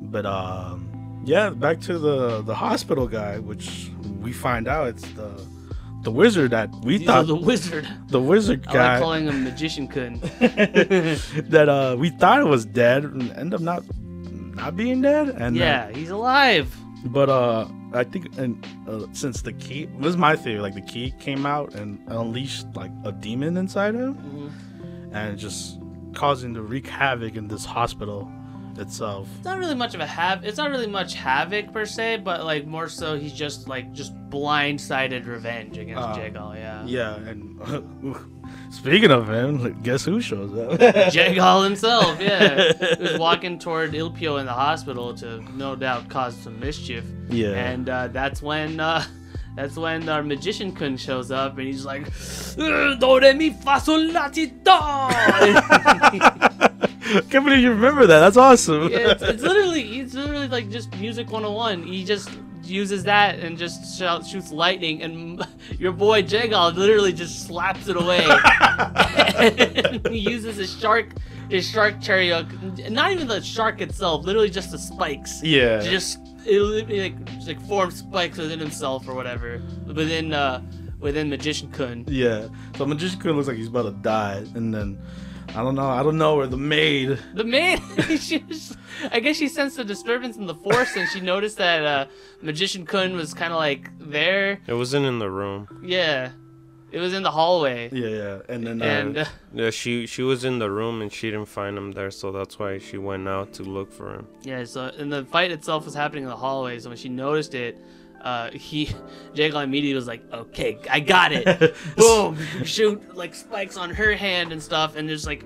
But um, yeah, back to the the hospital guy, which we find out it's the the wizard that we He's thought the wizard. the wizard I guy like calling him magician kun. <laughs> that uh we thought was dead and end up not not being dead and uh, yeah, he's alive. but uh i think and uh, since the key this is my theory like the key came out and unleashed like a demon inside him Mhm. and just causing to wreak havoc in this hospital itself It's not really much of a hav. It's not really much havoc per se, but like more so he's just like just blindsided revenge against Uh, Jagal. Yeah. yeah and <laughs> speaking of him guess who shows up <laughs> Jagal himself. Yeah. <laughs> he was walking toward Ilpio in the hospital to no doubt cause some mischief, yeah and uh, that's when. Uh, that's when our magician kun shows up and he's like, "Uh, Do re mi fa sol la ti do. <laughs> can't believe you remember that. That's awesome. Yeah, it's, it's <laughs> literally it's literally like just music 101 he just uses that and just shout, shoots lightning and <laughs> your boy Jagal literally just slaps it away. He uses his shark his shark chariot not even the shark itself literally just the spikes. Yeah. Just it like like form spikes within himself or whatever within uh within magician kun. Yeah. So Magician Kun looks like he's about to die, and then I don't know. I don't know where the maid. The man, <laughs> she was, I guess she sensed a disturbance in the force, and she noticed that uh, Magician Kun was kind of like there. It wasn't in the room. Yeah, it was in the hallway, Yeah, yeah. And then uh, and uh, Yeah, she she was in the room and she didn't find him there, so that's why she went out to look for him. yeah, so and the fight itself was happening in the hallway. So when she noticed it, uh, he <laughs> Jagal immediately was like, "Okay, I got it." <laughs> Boom, shoot like spikes on her hand and stuff, and just like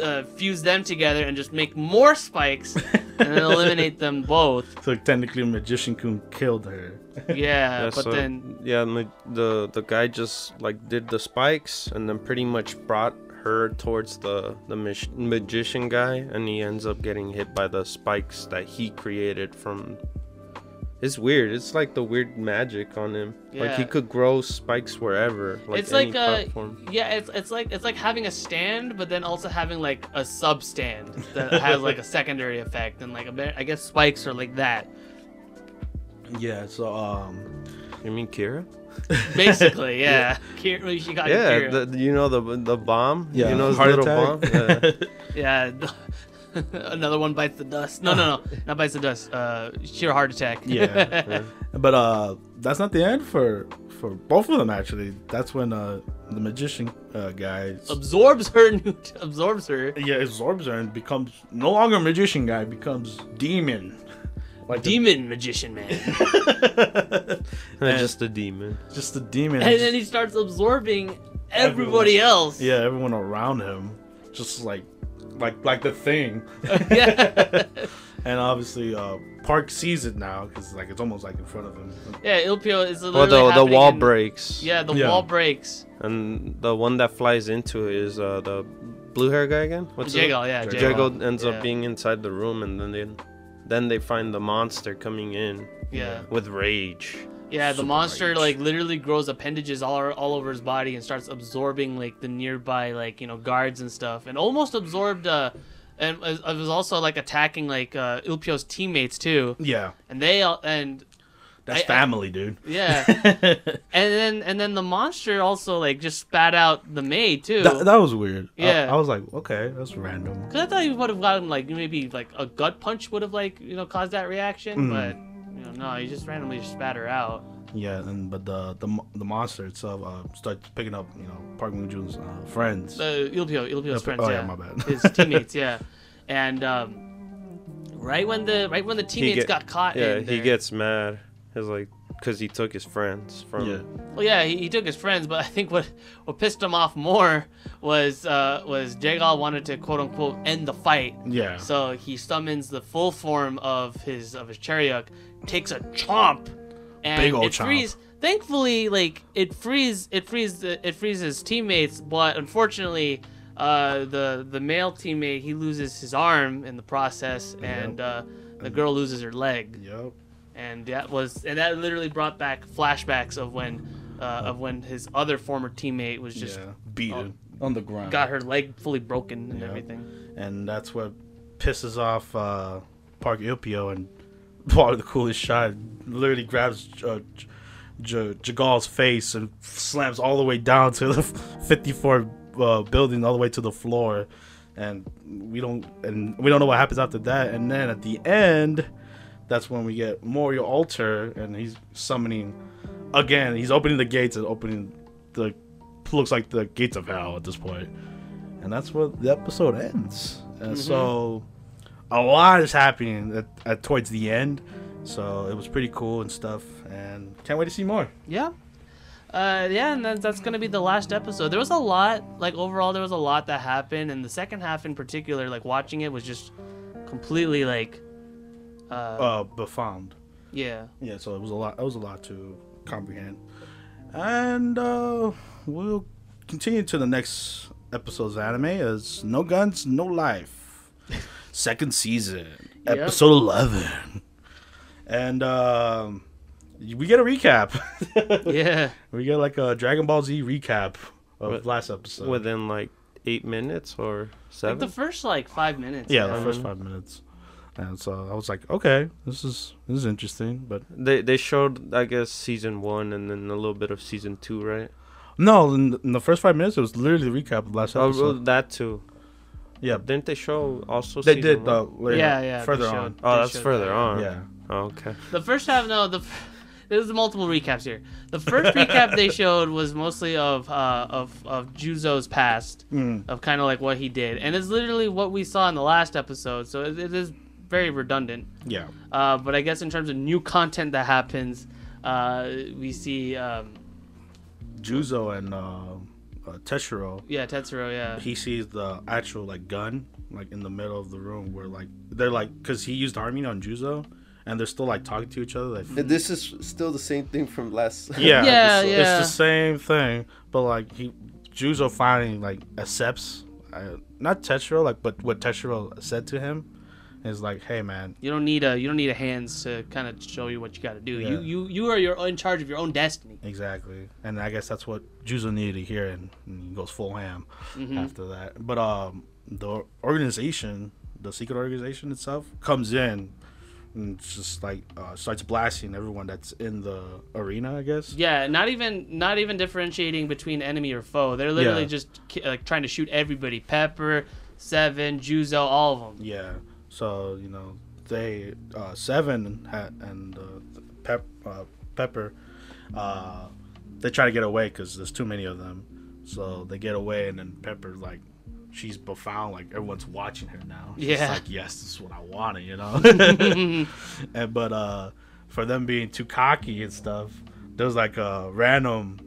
uh, fuse them together and just make more spikes and then <laughs> eliminate them both. so technically, Magician Kun killed her. Yeah, Yeah, but so, then yeah, ma- the the guy just like did the spikes and then pretty much brought her towards the the mag- magician guy, and he ends up getting hit by the spikes that he created from. It's weird. It's like the weird magic on him. Like he could grow spikes wherever. Like it's any like uh platform. yeah it's it's like it's like having a stand but then also having like a sub stand that has like a secondary effect and like a bit, i guess spikes are like that Yeah. So um. You mean Kira? basically <laughs> yeah, Kira, she got Yeah, Kira. the, you know the the bomb. Yeah. you know his heart little attack. bomb. Yeah. <laughs> yeah <laughs> another one bites the dust no no no <laughs> not bites the dust uh sheer heart attack Yeah. <laughs> But uh, that's not the end for for both of them. Actually, that's when uh the magician uh, guy. absorbs her absorbs her yeah, absorbs her and becomes no longer magician guy, becomes demon. Like the- demon magician man And just a demon. just a demon. and then he starts absorbing everybody else yeah, everyone around him, just like like like the thing. <laughs> yeah <laughs> And obviously, uh, Park sees it now because like it's almost like in front of him. yeah ilpio is Well, literally the the wall in- breaks. yeah the Yeah. wall breaks And the one that flies into it is uh, the blue hair guy again. What's his name? Jagal, yeah, Jagal. Jago ends Yeah. up being inside the room, and then they, then they find the monster coming in Yeah. with rage. Yeah, the Super monster rage. like literally grows appendages all all over his body and starts absorbing like the nearby like you know guards and stuff, and almost absorbed. uh and it was- also like attacking like uh Ilpio's teammates too, Yeah, and they all and that's I- I- family, dude. yeah, <laughs> and then and then the monster also like just spat out the maid too. that, that was weird. Yeah. I, was like, okay, that's random. Cause I thought you would have gotten like maybe like a gut punch would have like you know caused that reaction, Mhm. but no, he just randomly spatter out. Yeah, and but the the the monster itself uh, starts picking up, you know, Park Moon Jun's uh, friends. The Ilpio, Ilpio's Ilpio- friends, oh, yeah, yeah, my bad. his <laughs> teammates, yeah, and um, right when the right when the teammates get- got caught, Yeah, in he gets mad. He's like, because he took his friends from. yeah, Well, yeah, he, he took his friends, but <laughs> I think what what pissed him off more was uh, was Jagal wanted to quote unquote end the fight, yeah, so he summons the full form of his of his Charyeok, takes a chomp, and Big old it chomp. frees. Thankfully, like it frees it frees the, it frees his teammates, but unfortunately, uh, the the male teammate he loses his arm in the process, and uh, the girl loses her leg, yep. and that was and that literally brought back flashbacks of when uh, of when his other former teammate was just yeah, beaten on the ground. got her leg fully broken and Yeah. everything. and that's what pisses off uh, Park Ilpio and part of the coolest shot. Literally grabs uh, J- Jagal's face and slams all the way down to the <laughs> 54 uh, building, all the way to the floor, and we don't and we don't know what happens after that. And then at the end, that's when we get Morio Altar, and he's summoning again. He's opening the gates and opening the looks like the gates of hell at this point and that's where the episode ends. And so a lot is happening at, at towards the end. So it was pretty cool and stuff, and can't wait to see more. Yeah. Uh, yeah, and that, that's gonna be the last episode. There was a lot, like overall, there was a lot that happened, and the second half in particular, like watching it was just completely like, uh, Uh, Befound. yeah, Yeah, so it was a lot. It was a lot to comprehend, and uh, we'll continue to the next episode's anime as No Guns, No Life, <laughs> second season, Yep. episode eleven, and um, we get a recap. <laughs> yeah, We get like a Dragon Ball Z recap of With- last episode. Within like eight minutes or like seven. the first like five minutes. yeah, man. the first five minutes. And so I was like, okay, this is this is interesting, but they they showed I guess season one and then a little bit of season two, right? no, in the, in the first five minutes it was literally the recap of last Oh, episode. well, that too. Yeah, Didn't they show also? they did uh, one? later, Yeah, yeah, further showed- on. Oh, that's further that. on. Yeah, Oh, okay. The first half, no, the f- there's multiple recaps here. The first recap they <laughs> showed was mostly of uh, of of Juzo's past, Mm. of kind of like what he did, and it's literally what we saw in the last episode. So it, it is very redundant. yeah, Uh, but I guess in terms of new content that happens, uh, we see, um, Juzo and uh, Tetsuro. yeah, Tetsuro, yeah, He sees the actual like gun like in the middle of the room where like they're like because he used Harmony on Juzo, and they're still like talking to each other. Like, And this is still the same thing from last. <laughs> Yeah, Yeah, it's, yeah. it's the same thing, but like he Juzo finally like accepts, uh, not Tetsuo, like, but what Tetsuo said to him is like, "Hey, man, You don't need a you don't need a hands to kind of show you what you got to do. Yeah. You you you are your in charge of your own destiny. exactly." And I guess that's what Juzo needed to hear, and, and he goes full ham after that. But um, the organization, the secret organization itself, comes in and just like uh, starts blasting everyone that's in the arena. I guess. Yeah, not even not even differentiating between enemy or foe. They're literally Yeah. just like trying to shoot everybody. Pepper, Seven, Juzo, all of them. Yeah. So you know they uh, seven had, and uh, Pep uh, Pepper uh, they try to get away because there's too many of them. So they get away, and then Pepper's like she's profound. Like everyone's watching her now. She's Yeah. like yes, this is what I wanted. You know. <laughs> and but uh, for them being too cocky and stuff, there's like a random.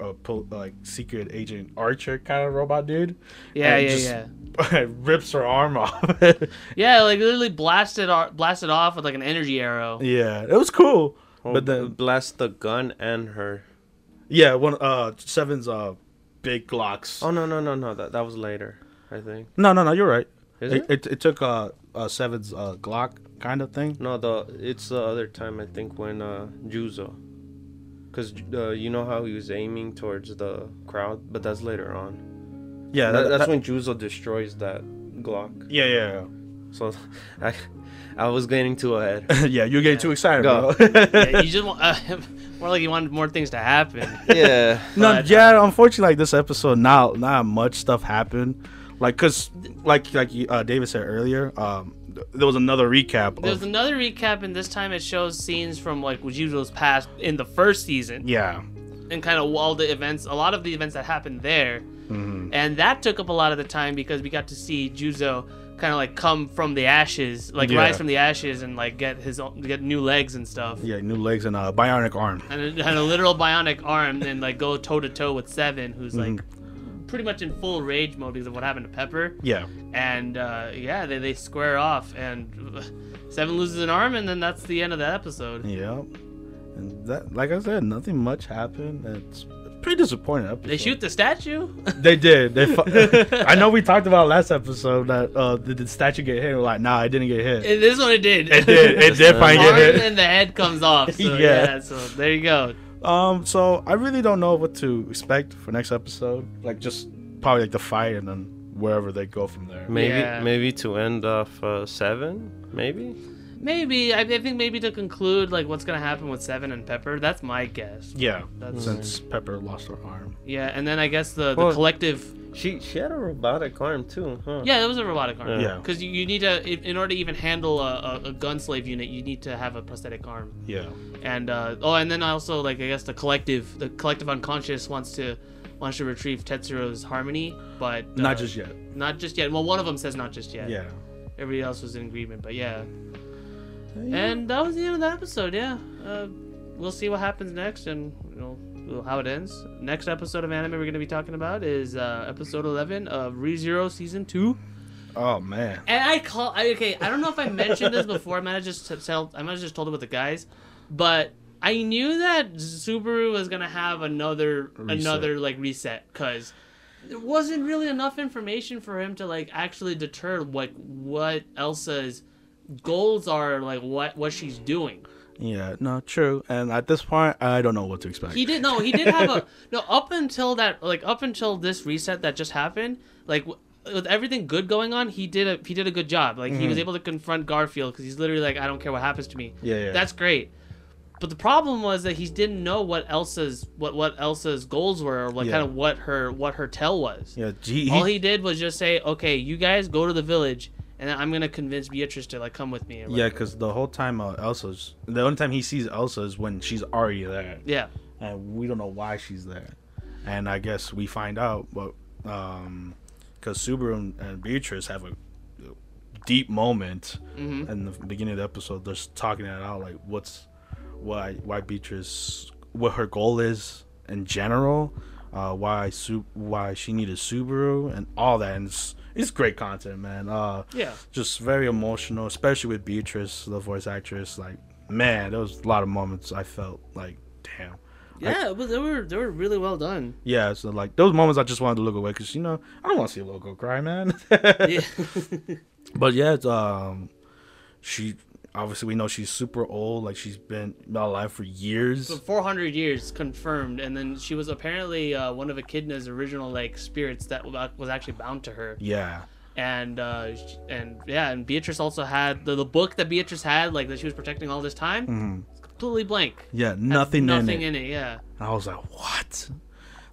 Uh, po- like secret agent Archer kind of robot dude. Yeah, and yeah, just yeah. <laughs> rips her arm off. <laughs> Yeah, like literally blasted o- blasted off with like an energy arrow. Yeah, it was cool. Well, but then, blast the gun and her. yeah, one uh Seven's uh big Glocks. Oh no no no no that that was later, I think. no, no, no, you're right. Is it, it? it? It took uh, uh Seven's uh Glock kind of thing. No, the it's the other time I think when uh Juzo, cause uh, you know how he was aiming towards the crowd, but that's later on. Yeah, That- that, that's that- when Juzo destroys that Glock. Yeah, yeah, So, <laughs> I I was getting too ahead. yeah. <laughs> yeah, you're getting too excited, Go. bro. Yeah, you <laughs> just want uh, more like you wanted more things to happen. yeah. no, But, yeah. Unfortunately, like this episode, not not much stuff happened. Like, cause like like uh, David said earlier, um, th- there was another recap. There's Of, another recap, and this time it shows scenes from like Juzo's past in the first season, yeah, and kind of all the events, a lot of the events that happened there, Mhm. and that took up a lot of the time because we got to see Juzo kind of like come from the ashes, like Yeah. rise from the ashes, and like get his own, get new legs and stuff. yeah, new legs and a bionic arm. and a, and a literal bionic arm and like go toe to toe with Seven, who's like pretty much in full rage mode because of what happened to Pepper. Yeah, And uh, yeah, they, they square off, and <sighs> Seven loses an arm, and then that's the end of that episode. yeah. And that, like I said, nothing much happened. It's pretty disappointing episode. They shoot the statue. <laughs> They did. They. Fu- <laughs> <laughs> I know we talked about last episode that uh, did the statue get hit? We're like, nah, it didn't get hit. And this one it did. It did. It did finally get hit. and the head comes off. So, Yeah. yeah. So there you go. Um. So I really don't know what to expect for next episode. Like just probably like the fight and then wherever they go from there. Maybe Yeah. maybe to end off uh, seven. Maybe. Maybe I, I think maybe to conclude like what's gonna happen with Seven and Pepper. That's my guess. Yeah. That's Since Pepper lost her arm. yeah, and then I guess the, the Well- collective She she had a robotic arm too, huh? Yeah, it was a robotic arm. Yeah. Because you, you need to, in in order to even handle a, a, a gun slave unit, you need to have a prosthetic arm. Yeah. And uh, oh, and then also like I guess the collective, the collective unconscious wants to wants to retrieve Tetsuro's harmony, but uh, Not just yet. not just yet. Well, one of them says not just yet. Yeah. Everybody else was in agreement, but yeah. And that was the end of the episode. Yeah. Uh, we'll see what happens next, and you know well, how it ends. Next episode of anime we're gonna be talking about is uh, episode eleven of ReZero season two. Oh man. And I call I, okay. I don't know if I mentioned this before. I might have just t- tell. I might have just told it with the guys, but I knew that Subaru was gonna have another Reset. another like reset because there wasn't really enough information for him to like actually deter like what Elsa's goals are, like what what she's doing. Yeah. No. True. And at this point, I don't know what to expect. He did no, he did have a <laughs> no up until that like up until this reset that just happened, like with everything good going on, he did a he did a good job. Like he was able to confront Garfield because he's literally like I don't care what happens to me. Mm-hmm. Yeah, yeah. That's great. But the problem was that he didn't know what Elsa's what what Elsa's goals were or like Yeah. kind of what her what her tell was. Yeah. G- All he did was just say, "Okay, you guys go to the village, and I'm gonna convince Beatrice to like come with me." Yeah, because the whole time uh, Elsa's the only time he sees Elsa is when she's already there, yeah, and we don't know why she's there. And I guess we find out, but um, because Subaru and, Beatrice have a deep moment hmm in the beginning of the episode. They're just talking it out, like what's why why Beatrice what her goal is in general, uh, why Su- why she needed Subaru and all that. And it's it's great content, man. Uh, yeah. just very emotional, especially with Beatrice, the voice actress. Like, man, there was a lot of moments I felt like, damn, Yeah, but they were they were really well done. Yeah, so like those moments, I just wanted to look away because you know I don't want to see a little girl cry, man. Yeah. <laughs> <laughs> But yeah, um, she obviously we know she's super old. Like she's been alive for years. So 400 years confirmed, and then she was apparently uh, one of Echidna's original like spirits that was actually bound to her. Yeah, And uh, and yeah, and Beatrice also had the, the book that Beatrice had, like that she was protecting all this time, Mhm. it's completely blank. yeah, Had nothing, nothing in it. in it. Yeah. And I was like, what?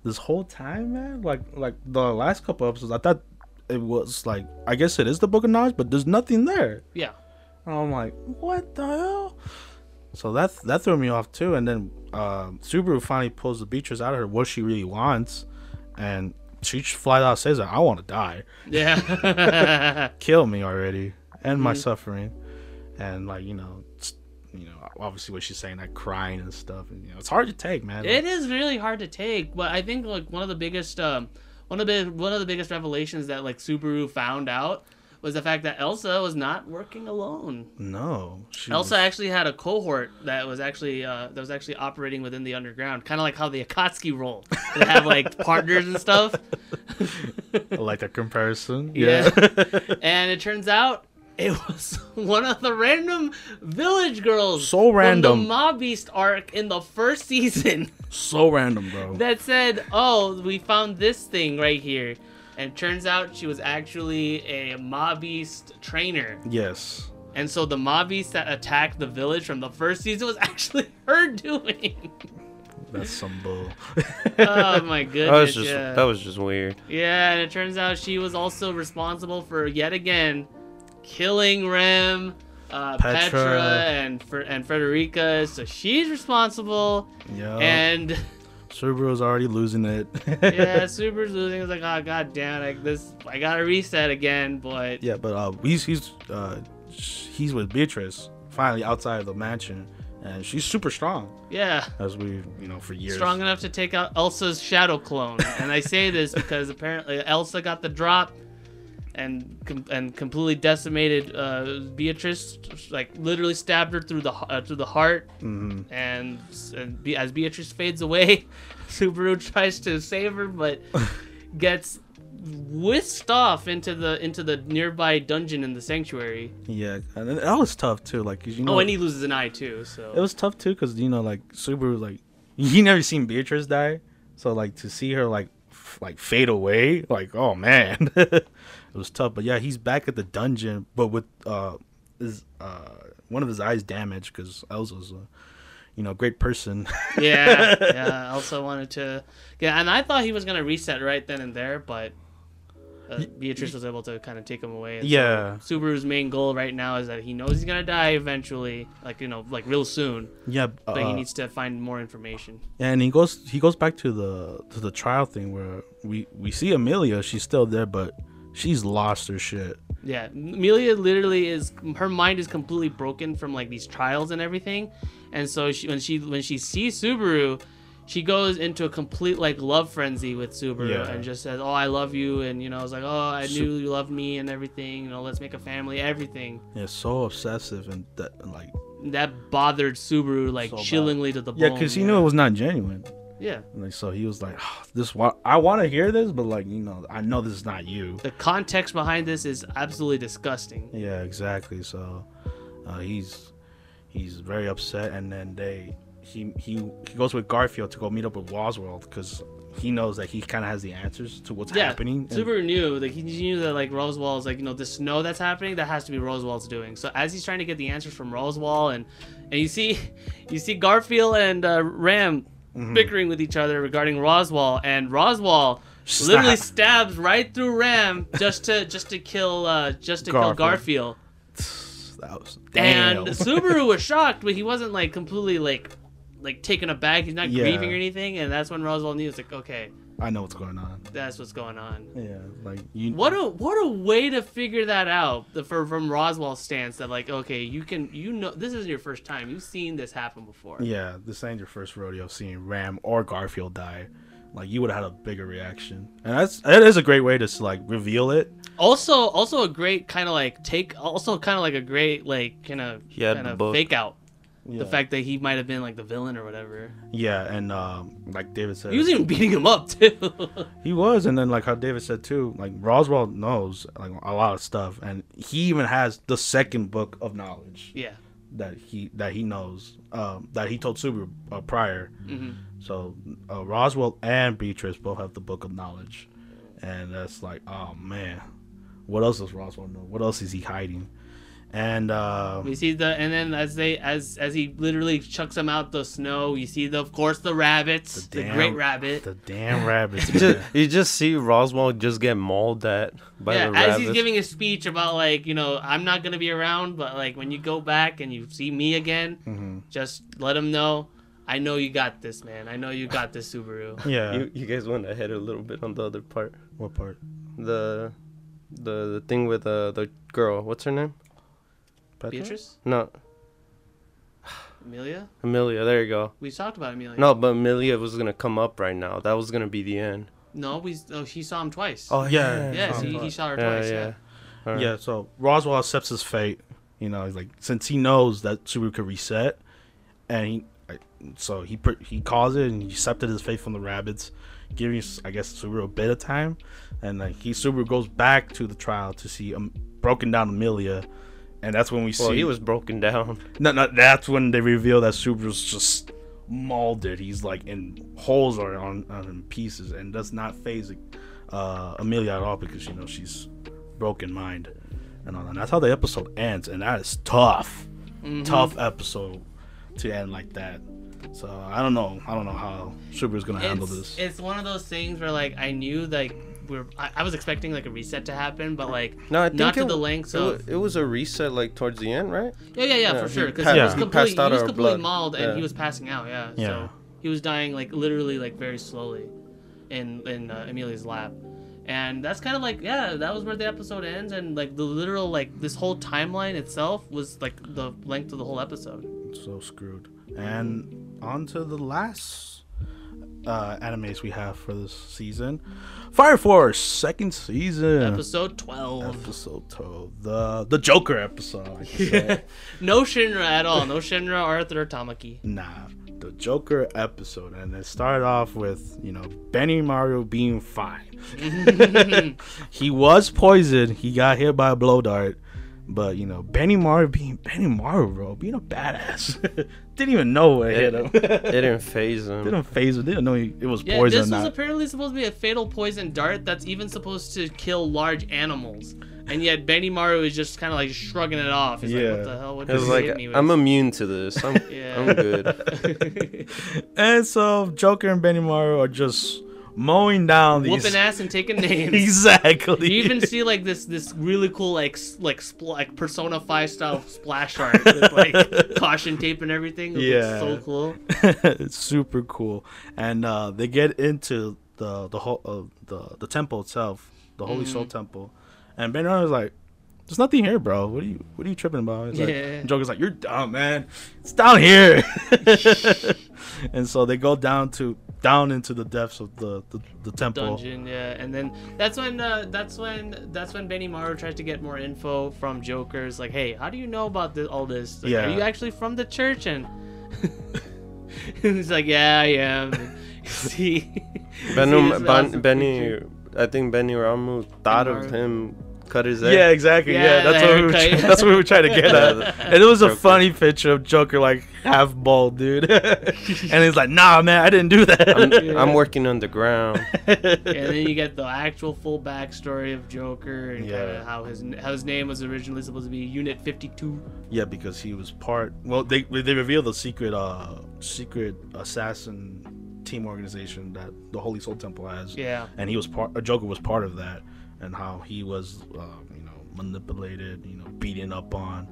This whole time, man. Like, like the last couple episodes, I thought it was like, I guess it is the Book of Knowledge, but there's nothing there. Yeah. And I'm like, what the hell? So that that threw me off too. And then uh, Subaru finally pulls the Beatrice out of her what she really wants, and she flies out says, "I want to die, Yeah. <laughs> kill me already, end my Mhm. suffering." And like you know, you know, obviously what she's saying, like crying and stuff, and you know, it's hard to take, man. It is really hard to take, but I think like one of the biggest um one of the one of the biggest revelations that like Subaru found out was the fact that Elsa was not working alone. no, she Elsa was- actually had a cohort that was actually uh, that was actually operating within the underground, kind of like how the Akatsuki roll. They have like <laughs> partners and stuff. I like that comparison. Yeah. Yeah, <laughs> and it turns out it was <laughs> one of the random village girls. So From random. the Mabeast arc in the first season. so random, bro. that said, "Oh, we found this thing right here," and it turns out she was actually a Mabeast trainer. yes, And so the Mabeast that attacked the village from the first season was <laughs> actually her doing. that's some bull. <laughs> oh my goodness! <laughs> That was just yeah. that was just weird. yeah, and it turns out she was also responsible for yet again killing Rem. Uh, Petra. Petra. and Fr- and Frederica, so she's responsible. yeah, And Subaru's already losing it. yeah, <laughs> Super's losing. It's like, oh god damn, like this, I gotta reset again. But Yeah, but uh, he's he's uh, he's with Beatrice finally outside of the mansion, and she's super strong yeah, as we you know for years. strong enough to take out Elsa's shadow clone. and I say this because apparently Elsa got the drop, and com- and completely decimated uh, Beatrice. Like literally stabbed her through the uh, through the heart. hmm And, and Be- as Beatrice fades away, <laughs> Subaru tries to save her, but <laughs> gets whisked off into the into the nearby dungeon in the sanctuary. Yeah, and that was tough too. Like 'cause you know, Oh, and he loses an eye too. So it was tough too because you know like Subaru like he never seen Beatrice die, so like to see her like f- like fade away, like oh man, <laughs> it was tough. But yeah, he's back at the dungeon, but with uh his uh one of his eyes damaged because Elsa's a you know great person. yeah, yeah. <laughs> Also wanted to, yeah, and I thought he was gonna reset right then and there, but uh, Beatrice was able to kind of take him away. and so Yeah. Subaru's main goal right now is that he knows he's gonna die eventually, like you know, like real soon, yeah, but uh, he needs to find more information. and he goes he goes back to the to the trial thing where we we see Amelia, she's still there, but she's lost her shit. Yeah, Amelia literally is her mind is completely broken from like these trials and everything, and so she when she when she sees Subaru, she goes into a complete like love frenzy with Subaru Yeah. and just says, "Oh, I love you," and you know, it's like, "Oh, I Su- knew you loved me and everything. You know, let's make a family, everything." Yeah, so obsessive and that like That bothered Subaru like So chillingly to the yeah, bone. because he knew it was not genuine. Yeah, Like so, he was like, "Ah, "This wa- I want to hear this, but like you know, I know this is not you." the context behind this is absolutely disgusting. Yeah, exactly. So uh, he's he's very upset, and then they he he he goes with Garfield to go meet up with Roswaal because he knows that he kind of has the answers to what's Yeah, happening. and- Subaru knew that he knew that like Roswaal is like you know the snow that's happening that has to be Roswaal's doing. So as he's trying to get the answers from Roswaal and and you see <laughs> you see Garfield and uh, Ram Mm-hmm. bickering with each other regarding Roswaal and Roswaal literally stabs right through Ram just to just to kill uh, just to kill Garfield. Garfield. that was damn. And. Subaru was <laughs> shocked, but he wasn't like completely like like taken aback. He's not Yeah. grieving or anything. And that's when Roswaal knew it's like okay, I know what's going on. that's what's going on. Yeah, like you. What a what a way to figure that out the, for, from Roswaal's stance that like okay you can you know this isn't your first time you've seen this happen before Yeah, this ain't your first rodeo seeing Ram or Garfield die. Like you would have had a bigger reaction, and that's that is a great way to like reveal it. also also a great kind of like take also kind of like a great like kind of He kind of fake out Yeah. The fact that he might have been like the villain or whatever. Yeah, and um, like David said, He was even beating him up too. <laughs> He was, and then like how David said too, like Roswaal knows like a lot of stuff, and he even has the second book of knowledge yeah. that he that he knows um, that he told Subaru uh, prior. hmm So uh, Roswaal and Beatrice both have the book of knowledge, and that's like, oh man, what else does Roswaal know? What else is he hiding? And uh, We see the and then as they as as he literally chucks them out the snow, you see the of course the rabbits, the, damn- great rabbit. the damn rabbits. <laughs> just, you just see Roswaal just get mauled at by yeah, the as he's giving a speech about like you know I'm not gonna be around, but like when you go back and you see me again, Mhm. just let him know. I know you got this, man. I know you got this, Subaru. <laughs> Yeah. you, you guys went ahead a little bit on the other part. what part? The the the thing with uh, the girl. What's her name? Petra? Beatrice, No, Amelia. Amelia. There you go. We talked about Amelia. No, but Amelia was gonna come up right now. That was gonna be the end. no, we. Oh, he saw him twice. Oh yeah. yeah, um, he, he saw her Yeah, twice. Yeah. yeah. Alright. Yeah, so Roswaal accepts his fate. You know, he's like since he knows that Subaru could reset, and he, so he he calls it and he accepted his fate from the rabbits, giving I guess Subaru a bit of time, and like he Subaru goes back to the trial to see um, broken down Amelia, and that's when we Well, see he was broken down. no, no, that's when they reveal that Subaru's just molded. He's like in holes or on, on in pieces, and does not phase uh, Emilia at all because you know she's broken mind and all that. And that's how the episode ends, and that is tough, Mhm. tough episode to end like that. So I don't know. I don't know how Subaru's gonna handle this. it's one of those things where like I knew like we're I, I was expecting like a reset to happen, but like No, I think not to it, the lengths it, wa- of it was a reset like towards the end, right? yeah yeah yeah, yeah, for he sure because passed- he was he completely passed he was completely blood. mauled and Yeah. he was passing out yeah Yeah. so he was dying like literally like very slowly in in uh, Emilia's lap. And that's kind of like yeah, that was where the episode ends, and like the literal like this whole timeline itself was like the length of the whole episode. so screwed. And on to the last uh, animes we have for this season, Fire Force second season. Episode twelve. Episode 12. The the Joker episode. <laughs> No Shinra at all. No Shinra, Arthur, or Tamaki. nah, the Joker episode, and it started off with you know Benimaru being fine. <laughs> <laughs> he was poisoned. He got hit by a blow dart, but you know Benimaru being Benimaru, bro, being a badass. <laughs> Didn't even know what hit him. It <laughs> didn't phase him. Didn't phase him. Didn't know he, it was Yeah, poison. this was apparently supposed to be a fatal poison dart that's even supposed to kill large animals. And yet Benimaru is just kind of like shrugging it off. He's like, Yeah. what the hell? What It was like hit me with? I'm immune to this. I'm <laughs> Yeah. I'm good. and so Joker and Benimaru are just mowing down these. Whooping ass and taking <laughs> names. exactly. You even see like this this really cool like like spl- like Persona Five style splash art with like <laughs> caution tape and everything. It Yeah. so cool. it's <laughs> super cool, and uh, they get into the the whole uh, the the temple itself, the Holy Sol Mhm. Temple, and Ben was like, "There's nothing here, bro. What are you What are you tripping about?" It's Yeah. like, and Joker's like, "You're dumb, man. It's down here." and so they go down to down into the depths of the the, the temple. dungeon yeah and then that's when uh, that's when that's when Benimaru tries to get more info from joker's like hey how do you know about this, all this like, Yeah. are you actually from the church and <laughs> he's like yeah i am and see <laughs> see Benny, ben, Benny. I think Benimaru thought of him cut his head. Yeah, exactly. Yeah, Yeah, that's what we were. haircut. Try- <laughs> that's what we were trying to get at. <laughs> And it was a Joker. funny picture of Joker like half bald, dude. <laughs> and he's like, "Nah, man, I didn't do that." I'm, I'm working underground. and then you get the actual full backstory of Joker and Yeah. kind of how his how his name was originally supposed to be Unit 52. yeah, because he was part. Well, they they revealed the secret uh secret assassin team organization that the Holy Sol Temple has. Yeah. and he was part. A Joker was part of that, and how he was, uh, you know, manipulated, you know, beaten up on,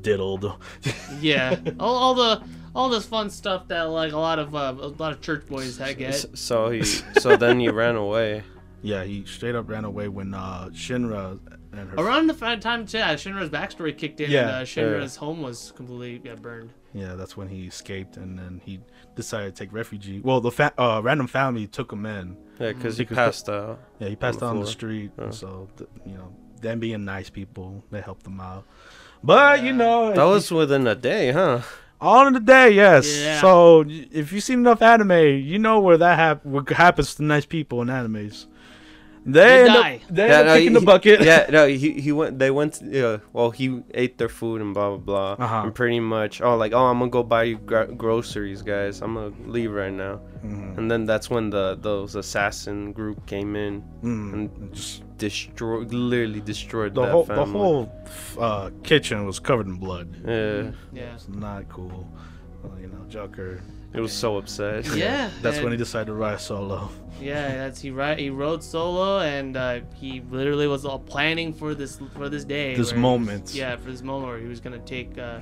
diddled. <laughs> Yeah, all, all the all this fun stuff that like a lot of uh, a lot of church boys had get. S- So he, <laughs> so then he ran away. yeah, he straight up ran away when uh, Shinra and her. Around the time yeah, Shinra's backstory kicked in, Yeah, and uh, Shinra's home was completely yeah, burned. Yeah, that's when he escaped, and then he decided to take refugee. Well, the fa- uh, random family took him in. Yeah, because he Because- passed out. Yeah, he passed the out on the street, Oh. so th- you know, them being nice people, they helped him out. But you know, That was within a day, huh? All in the day, yes. Yeah. So if you've seen enough anime, you know where that hap- what happens to nice people in animes. They They end die. up, they end up kicking the bucket. Yeah, <laughs> no, he he went. They went. Yeah, well, he ate their food and blah blah blah. Uh-huh. And pretty much, oh, like, oh, I'm gonna go buy you gro- groceries, guys. I'm gonna leave right now. Mhm. And then that's when the those assassin group came in Mm. and Just destroyed, literally destroyed the that whole the whole uh, kitchen was covered in blood. Yeah, Yeah. It's not cool. Well, you know, Joker. It was so upset. Yeah. That's when he decided to ride solo. Yeah, that's he right. He rode solo, and uh, he literally was all planning for this for this day. This where he was- moment. yeah, for this moment where he was gonna take uh,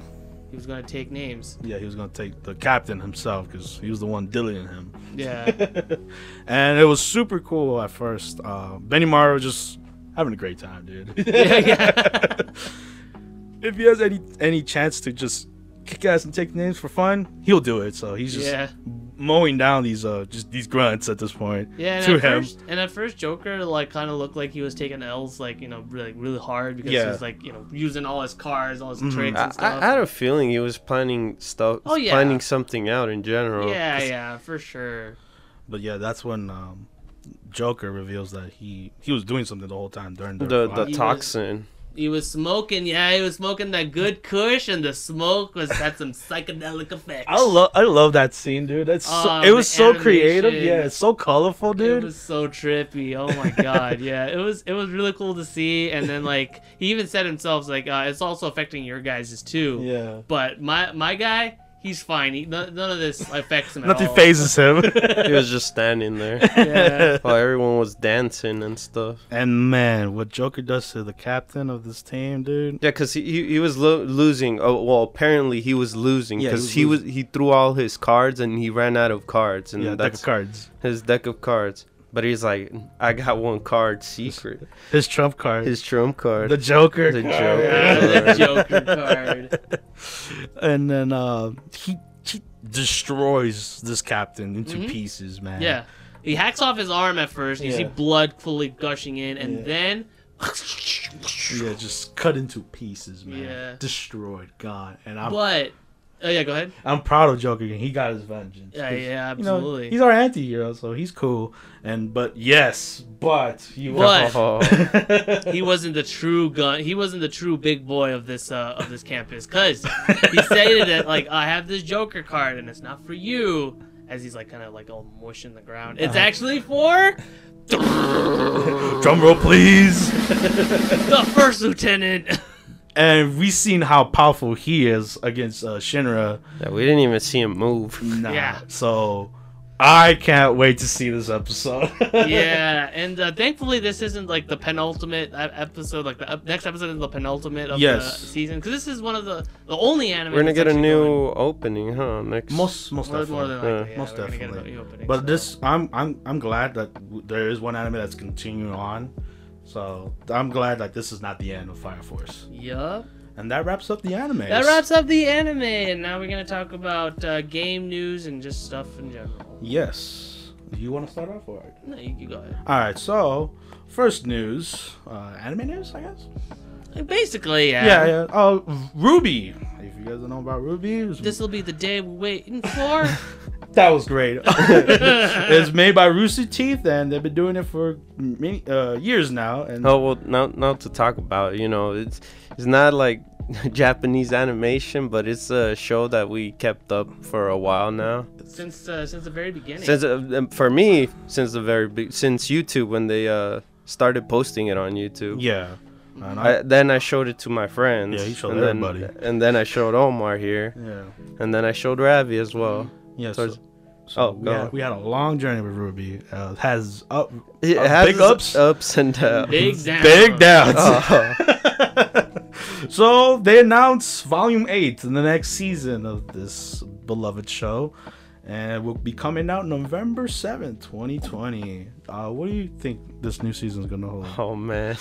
he was gonna take names. Yeah, he was gonna take the captain himself because he was the one dealing him. Yeah, <laughs> and it was super cool at first. Uh, Benimaru was just having a great time, dude. <laughs> Yeah, yeah. <laughs> if he has any any chance to just kick ass and take names for fun, he'll do it. So he's just yeah, mowing down these uh just these grunts at this point. yeah. And to at him. first, and at first, Joker like kind of looked like he was taking L's like you know really really hard because Yeah. he was like you know using all his cars, all his Mhm. tricks I, and stuff. I, I had a feeling he was planning stuff, Oh, yeah. planning something out in general. yeah, 'Cause yeah, for sure. But yeah, that's when um, Joker reveals that he he was doing something the whole time during the The the He was- toxin. He was smoking, yeah, he was smoking that good Kush, and the smoke was had some psychedelic effects. I love I love that scene, dude. That's so, Oh, it was so creative. Yeah, it's so colorful, dude. It was so trippy. Oh my god, yeah. It was it was really cool to see. And then like he even said himself like uh, it's also affecting your guys' too. yeah. But my my guy, he's fine. He, none, none of this affects him at Nothing all. phases him. He was just standing there <laughs> Yeah. while everyone was dancing and stuff. And man, what Joker does to the captain of this team, dude. Yeah, cause he he, he was lo- losing. Oh well, apparently he was losing Yeah, he because was he was, he threw all his cards and he ran out of cards and yeah, deck of cards. his deck of cards. But he's like, I got one card secret, His trump card. his trump card. the Joker. The card. Joker. Yeah, Joker card. <laughs> and then uh, he he destroys this captain into Mhm. pieces, man. Yeah. He hacks off his arm at first. You see blood fully gushing in, and Yeah. then Yeah, just cut into pieces, man. Yeah. Destroyed, gone. And I'm but oh yeah, go ahead. I'm proud of Joker. He got his vengeance. Yeah, 'Cause, yeah, you know, absolutely. he's our anti-hero, so he's cool. And but yes, but you But- Oh, <laughs> he wasn't the true gun. He wasn't the true big boy of this uh, of this campus because he stated that like I have this Joker card and it's not for you. As he's like kind of like all mush in the ground. It's Uh-huh. actually for <laughs> Drum roll, please. the first lieutenant. <laughs> and we've seen how powerful he is against uh, Shinra. yeah, we didn't even see him move. Nah. Yeah. So I can't wait to see this episode. <laughs> yeah, and uh, thankfully this isn't like the penultimate episode. Like the ep- next episode is the penultimate of Yes. the season because this is one of the the only anime. We're gonna get a new going. opening, huh? Next. most most More, definitely. more than likely, yeah, most we're gonna get a definitely. opening, But so. this, I'm I'm I'm glad that w- there is one anime that's continuing on. So I'm glad like this is not the end of Fire Force. Yup. And that wraps up the anime. That wraps up the anime, and now we're gonna talk about uh, game news and just stuff in general. Yes. You want to start off or? No, you can go ahead. All right. So first news, uh, anime news, I guess. Basically, yeah. Yeah, yeah. Oh, RWBY. If you guys don't know about RWBY, This will be the day we're waiting for. <laughs> that was great. <laughs> <laughs> it's made by Rooster Teeth, and they've been doing it for many uh, years now. And Oh well, now now to talk about, you know, it's it's not like <laughs> Japanese animation, but it's a show that we kept up for a while now. since uh, since the very beginning. Since uh, um, for me, since the very be- since YouTube when they uh started posting it on YouTube. yeah. And I, I, then I showed it to my friends. Yeah, you showed and then, everybody. And then I showed Omar here, yeah. and then I showed Ravi as well. Yeah. Towards- So, so Oh, we, had, we had a long journey with RWBY. Uh, has up It Uh, has big ups? ups and <laughs> downs. Big down. big downs. Oh. <laughs> so they announced Volume Eight in the next season of this beloved show, and it will be coming out November seventh, twenty twenty. Uh, what do you think this new season is gonna hold? oh man.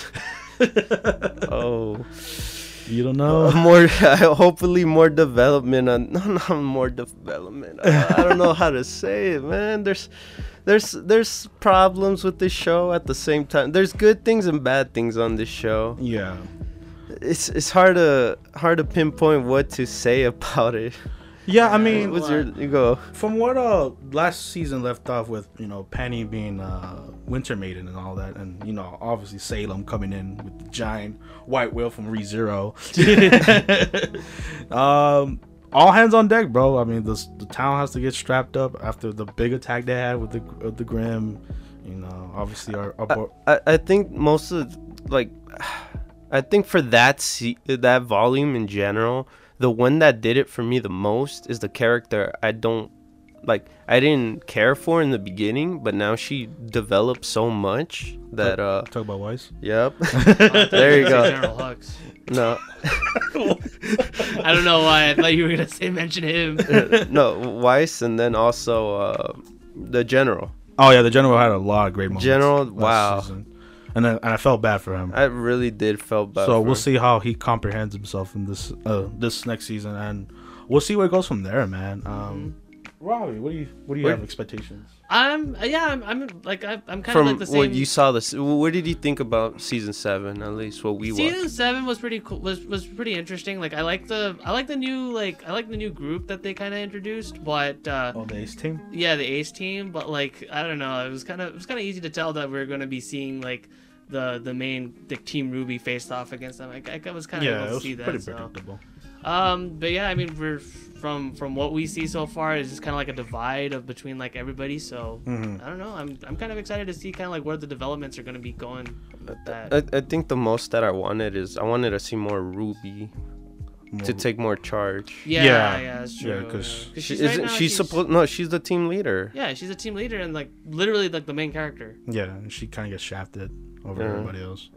<laughs> oh. You don't know. <laughs> more <laughs> hopefully more development on uh, <laughs> no not more development. I, I don't know how to say it man. There's there's there's problems with this show at the same time. There's good things and bad things on this show. Yeah. it's it's hard to hard to pinpoint what to say about it Yeah, I mean, What's your you go? from what uh last season left off with, you know, Penny being uh Winter Maiden and all that, and you know, obviously Salem coming in with the giant white whale from ReZero. <laughs> um, all hands on deck, bro. I mean, the the town has to get strapped up after the big attack they had with the with the Grimm. You know, obviously our, our I, I think most of like <sighs> I think for that se- that volume in general, the one that did it for me the most is the character I don't like I didn't care for in the beginning, but now she developed so much that uh talk about Weiss. yep. there <laughs> There you go. General Hux. no. <laughs> I don't know why. I thought you were gonna say mention him. <laughs> no, Weiss and then also uh the general. Oh yeah, the general had a lot of great moments. General, wow. season. And I, and I felt bad for him. I really did felt bad. so for we'll him. see how he comprehends himself in this uh this next season, and we'll see where it goes from there, man. Um, Robbie, what do you what do you Where- have expectations? I'm yeah. I'm, I'm like I, I'm kind of from like the same. what you saw this what did you think about season 7 at least what we Season watched seven was pretty cool. Was was pretty interesting. Like I like the I like the new like I like the new group that they kind of introduced. But uh, Oh, the Ace team. yeah, the Ace team. But like I don't know. It was kind of it was kind of easy to tell that we are gonna be seeing like the the main the team RWBY faced off against them. Like I was kind of Yeah, able it to was see that. pretty so. predictable. Um, but yeah, I mean, we're from from what we see so far it's just kind of like a divide of between like everybody. So Mhm. I don't know. I'm I'm kind of excited to see kind of like where the developments are going to be going. With that. I, I think the most that I wanted is I wanted to see more Ruby to take more charge. yeah, yeah, yeah, that's yeah, true. 'cause yeah. She, right isn't now, she's supposed no she's the team leader. Yeah, she's a team leader and like literally like the main character. Yeah, and she kind of gets shafted over Yeah. everybody else.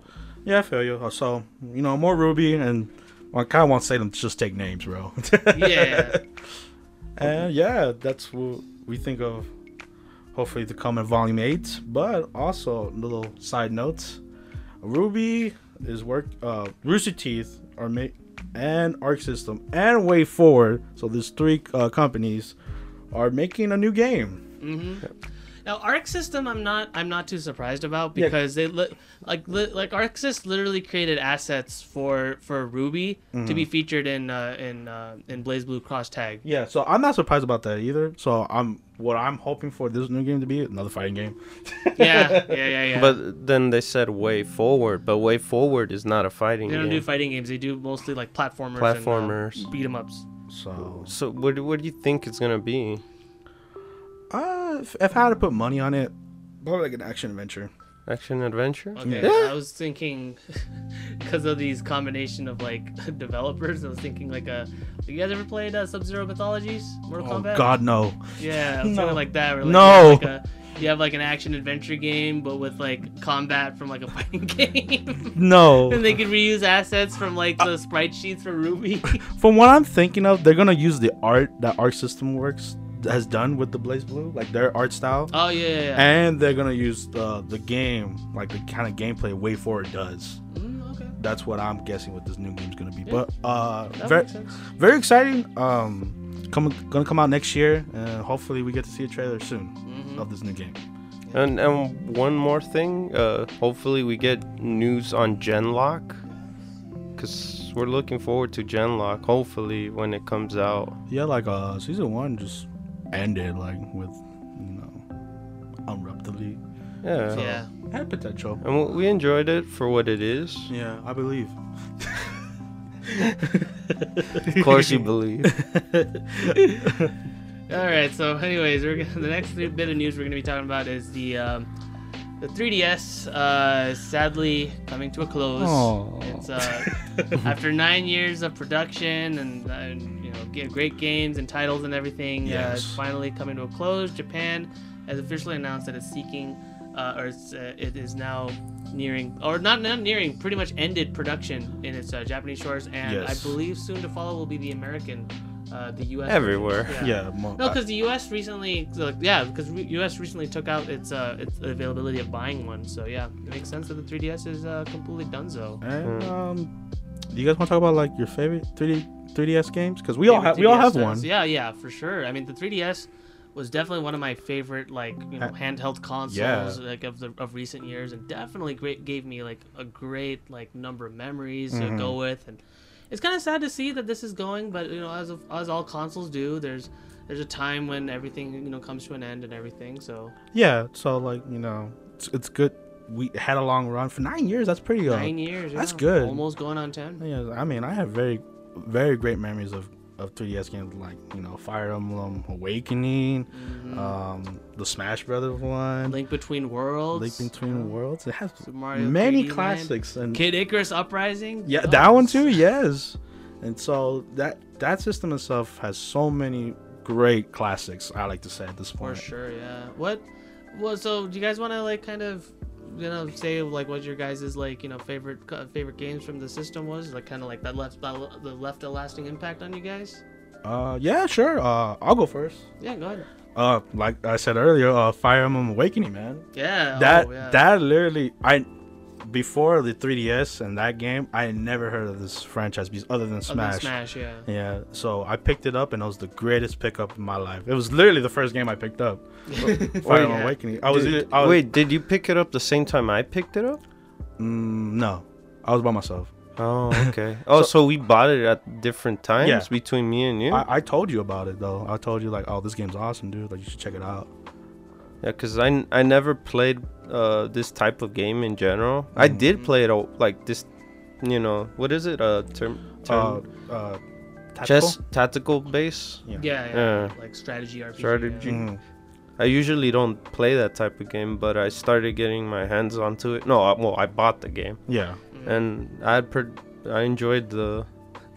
Yeah, I feel you. So you know, more Ruby, and well, I kind of want to say them just take names, bro. <laughs> Yeah. <laughs> And yeah, that's what we think of. Hopefully to come in volume eight. But also little side notes. RWBY is work. Uh, Rooster Teeth are made, and Arc System and WayForward. So these three uh, companies are making a new game. hmm Now Arc System, I'm not I'm not too surprised about Yeah. because they li- like li- like Arc Sys literally created assets for for RWBY to be featured in uh, in uh, in BlazBlue Cross Tag. Yeah, so I'm not surprised about that either. So I'm what I'm hoping for this new game to be another fighting game. <laughs> Yeah, yeah, yeah, yeah. But then they said way forward, but way forward is not a fighting they don't game. do fighting games. They do mostly like platformers, Platformers. and, uh, beat 'em ups. So so what what do you think it's gonna be? Uh, if, if I had to put money on it, probably like an action adventure. Action adventure? Okay, Yeah. I was thinking <laughs> because of these combination of like <laughs> developers. I was thinking like a. You guys ever played uh, Sub Zero Mythologies, Mortal Oh Kombat? God, no. Yeah, I was <laughs> No. thinking like that. Where, like, No. You have, like, a, you have like an action adventure game, but with like combat from like a fighting game. No. and they can reuse assets from like the sprite sheets for Ruby. From what I'm thinking of, they're gonna use the art that Arc System Works has done with the BlazBlue, like their art style, oh yeah, yeah. yeah. and they're gonna use the the game, like the kind of gameplay WayForward does. Mm, okay. That's what I'm guessing what this new game's gonna be. Yeah. But uh, That very very exciting. Um, coming gonna come out next year, and hopefully we get to see a trailer soon Mhm. of this new game. And and one more thing, uh, hopefully we get news on Genlock, cause we're looking forward to Genlock. Hopefully when it comes out. Yeah, like uh, season one just ended like with you know abruptly. Yeah. Yeah. Had potential. And we- we enjoyed it for what it is. Yeah, I believe. Of course you believe. <laughs> All right. So, anyways, we're gonna, the next bit of news we're gonna be talking about is the um, the 3DS. Uh, sadly, coming to a close. Aw. It's uh, after nine years of production and, and you know ge- great games and titles and everything. Uh, it's finally coming to a close. Japan has officially announced that it's seeking, uh, or it's, uh, it is now nearing, or not not nearing, pretty much ended production in its uh, Japanese shores, and Yes. I believe soon to follow will be the American, uh, the U.S. Everywhere. version. Yeah, mo- No, because the U.S. recently, like, yeah, because re- U.S. recently took out its uh, its availability of buying one. So yeah, it makes sense that the 3DS is uh, completely donezo. And Hmm. um, do you guys want to talk about like your favorite 3D 3DS games? Because we all have we all have one. Yeah, yeah, for sure. I mean, the 3DS was definitely one of my favorite like you know handheld consoles yeah. like of the of recent years, and definitely great gave me like a great like number of memories to Mhm. go with, and it's kind of sad to see that this is going, but you know, as of, as all consoles do, there's there's a time when everything you know comes to an end and everything. So Yeah, so like you know, it's, it's good. We had a long run for nine years. That's pretty. Uh, nine years. that's yeah, good. Almost going on ten. Yeah, I mean, I have very, very great memories of of 3DS games like you know Fire Emblem Awakening, Mhm. um, the Smash Brothers one, Link Between Worlds. Link Between Worlds. It has many 3D Land. classics and Kid Icarus Uprising. yeah, Oh, that one too. Yes, and so that that system itself has so many great classics. I like to say at this point. For sure, yeah. What? Well, so do you guys want to like kind of, you know, say like what your guys' like you know favorite favorite games from the system was? Like kind of like that left that, the left a lasting impact on you guys. Uh, yeah, sure. Uh, I'll go first. Yeah, go ahead. Uh, like I said earlier, uh, Fire Emblem Awakening, man. Yeah. that oh, yeah. that literally I before the 3ds and that game I had never heard of this franchise be- other than Other than Smash. Smash, yeah. Yeah, so I picked it up and it was the greatest pickup in my life. It was literally the first game I picked up. <laughs> Fire Emblem yeah. Awakening. I was, Did- I was wait, did you pick it up the same time I picked it up? mm, no, I was by myself. Oh, <laughs> okay. oh, so, we bought it at different times Yeah. between me and you. I, I told you about it though. I told you like, oh, this game's awesome, dude. Like you should check it out. Yeah, cause I, I never played uh this type of game in general. I Mhm. did play it oh, like this, you know, what is it? Uh, term, Uh, term uh, chess tactical base. Yeah, yeah, Yeah. like strategy RPG. Strategy. Yeah. Mhm. I usually don't play that type of game, but I started getting my hands onto it. No, I, well, I bought the game, Yeah. Mhm. and I had per- I enjoyed the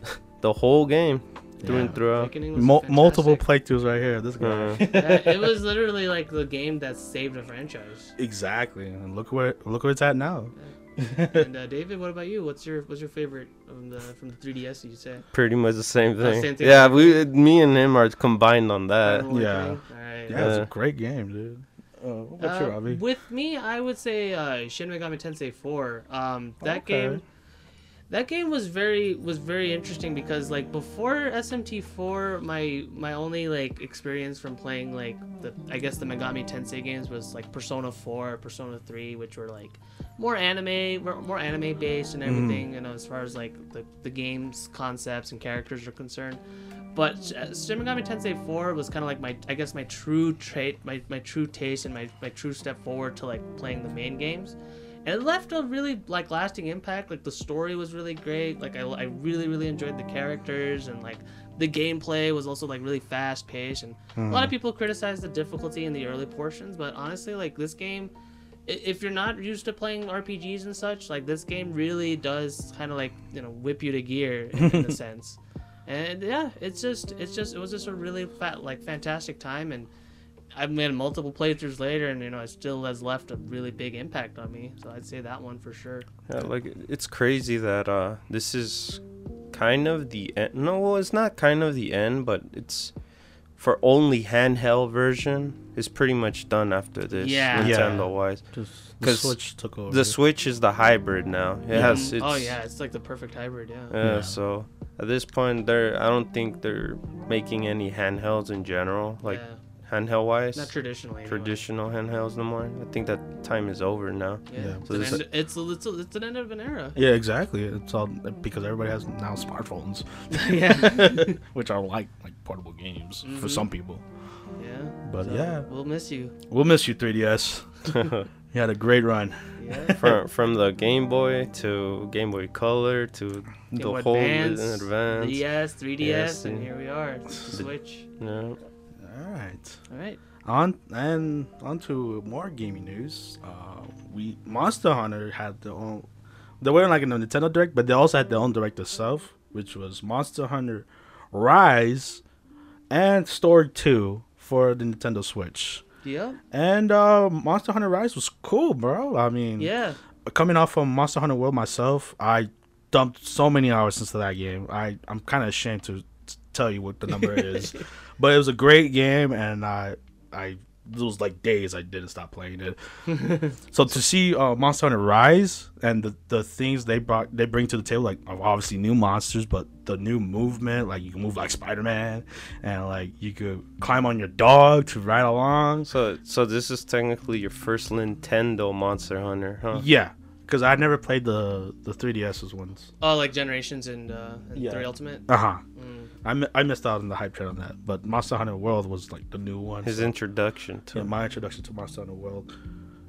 <laughs> the whole game through Yeah. and throughout. Awakening was Mul- multiple playthroughs right here. This guy. Uh, Yeah, <laughs> it was literally like the game that saved a franchise. exactly. And look where look where it's at now. and uh, <laughs> David, what about you? What's your what's your favorite from the from the 3DS? You say pretty much the same Oh, thing. same thing. Yeah, we, me and him are combined on that. Yeah. Awakening? All right. Yeah, it's Uh, a great game, dude. Uh, what's Uh, your hobby? with me, I would say uh, Shin Megami Tensei 4. Um, that Okay. game, that game was very was very interesting because like before SMT4, my my only like experience from playing like the I guess the Megami Tensei games was like Persona 4, Persona 3, which were like more anime, more, more anime based and everything. You know, as far as like the the game's concepts and characters are concerned. But uh, Shin Megami Tensei 4 was kind of like my, I guess, my true trait, my, my true taste, and my, my true step forward to like playing the main games. It left a really like lasting impact. Like the story was really great. Like I, I really really enjoyed the characters and like the gameplay was also like really fast paced. And a lot of hmm. people criticize the difficulty in the early portions, but honestly, like this game, if you're not used to playing RPGs and such, like this game really does kind of like you know whip you to gear in, in a <laughs> sense. And yeah, it's just it's just it was just a really fat like fantastic time, and I've made multiple playthroughs later, and you know it still has left a really big impact on me. So I'd say that one for sure. Yeah, like it's crazy that uh this is kind of the end. No, it's not kind of the end, but it's for only handheld version is pretty much done after this. Yeah. Nintendo wise. Just the 'Cause Switch took over. The Switch is the hybrid now. It has. Mhm. It's, oh yeah, it's like the perfect hybrid. Yeah. Yeah, Yeah. So at this point, they're. I don't think they're making any handhelds in general, like yeah. Handheld wise. not traditionally. anyway. traditional handhelds no more. I think that time is over now. Yeah. Yeah. It's, So an this- end, it's, a, it's, a, it's an end of an era. yeah, exactly. It's all because everybody has now smartphones, <laughs> yeah. <laughs> which are like like portable games for Mhm. some people. yeah. But So, yeah, we'll miss you. we'll miss you, 3DS. <laughs> You had a great run. Yeah. from from the Game Boy to Game Boy Color to Game the Boy whole Advance, advance. DS, 3DS, Yes, and and- here we are. The Switch. Yeah. All right. All right. On and on to more gaming news. Uh, we Monster Hunter had their own. They weren't like in the Nintendo Direct, but they also had their own Direct itself, which was Monster Hunter Rise and Story Two for the Nintendo Switch. Yeah. And uh, Monster Hunter Rise was cool, bro. I mean, Yeah. coming off from Monster Hunter World myself, I dumped so many hours into that game. I I'm kind of ashamed to tell you what the number is, <laughs> but it was a great game, and I I it was like days I didn't stop playing it. <laughs> so to see uh, Monster Hunter Rise and the, the things they brought they bring to the table, like obviously new monsters, but the new movement, like you can move like Spider Man, and like you could climb on your dog to ride along. So so this is technically your first Nintendo Monster Hunter, huh? Yeah, because I never played the the 3DS's ones. Oh, like Generations and, uh, and Yeah. Three Ultimate. Uh huh. I, mi- I missed out on the hype train on that, but Monster Hunter World was like the new one. His so- introduction to yeah, my introduction to Monster Hunter World.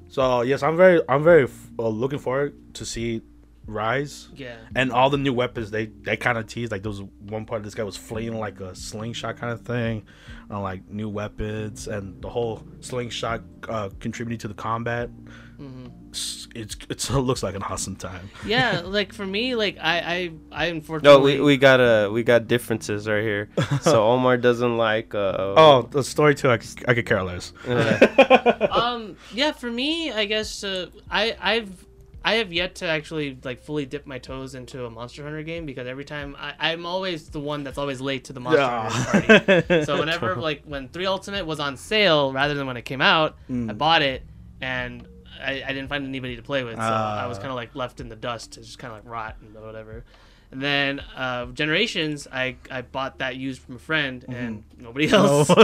So yes, I'm very I'm very uh, looking forward to see Rise Yeah. and all the new weapons they they kind of teased. Like there was one part of this guy was flinging like a slingshot kind of thing, on like new weapons and the whole slingshot uh, contributing to the combat. hmm It's, it's it's <laughs> it looks like an awesome time. Yeah, <laughs> like for me, like I, I, I No, unfortunately. we, we got a we got differences right here. <laughs> So Omar doesn't like. Uh, Oh, the story too. I, could- I could care less. uh, um yeah for me i guess uh, i i've i have yet to actually like fully dip my toes into a monster hunter game because every time I, i'm always the one that's always late to the monster hunter party so whenever like when 3 ultimate was on sale rather than when it came out i bought it and I, I didn't find anybody to play with so i was Ah. kind of like left in the dust to just kind of like rot and whatever and then uh, generations i i bought that used from a friend and nobody else <laughs>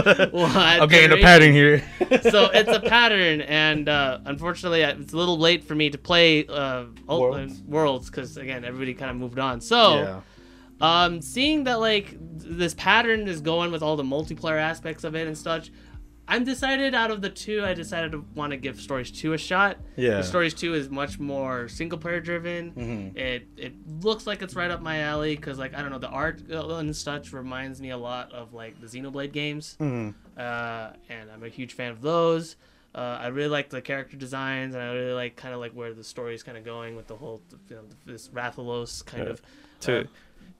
okay, the Generations pattern here. <laughs> so it's a pattern, and uh, unfortunately, it's a little late for me to play uh, Worlds? Worlds because again, everybody kind of moved on. So, yeah. um, seeing that like this pattern is going with all the multiplayer aspects of it and such, I'm decided out of the two, I decided to want to give Stories Two a shot. Yeah. Stories Two is much more single player driven. Mhm. It it looks like it's right up my alley because like I don't know the art uh, and such reminds me a lot of like the Xenoblade games Mhm. uh, and I'm a huge fan of those. Uh, I really like the character designs, and I really like kind of like where the story is kind of going with the whole, you know, this Rathalos kind Yeah. of. to uh,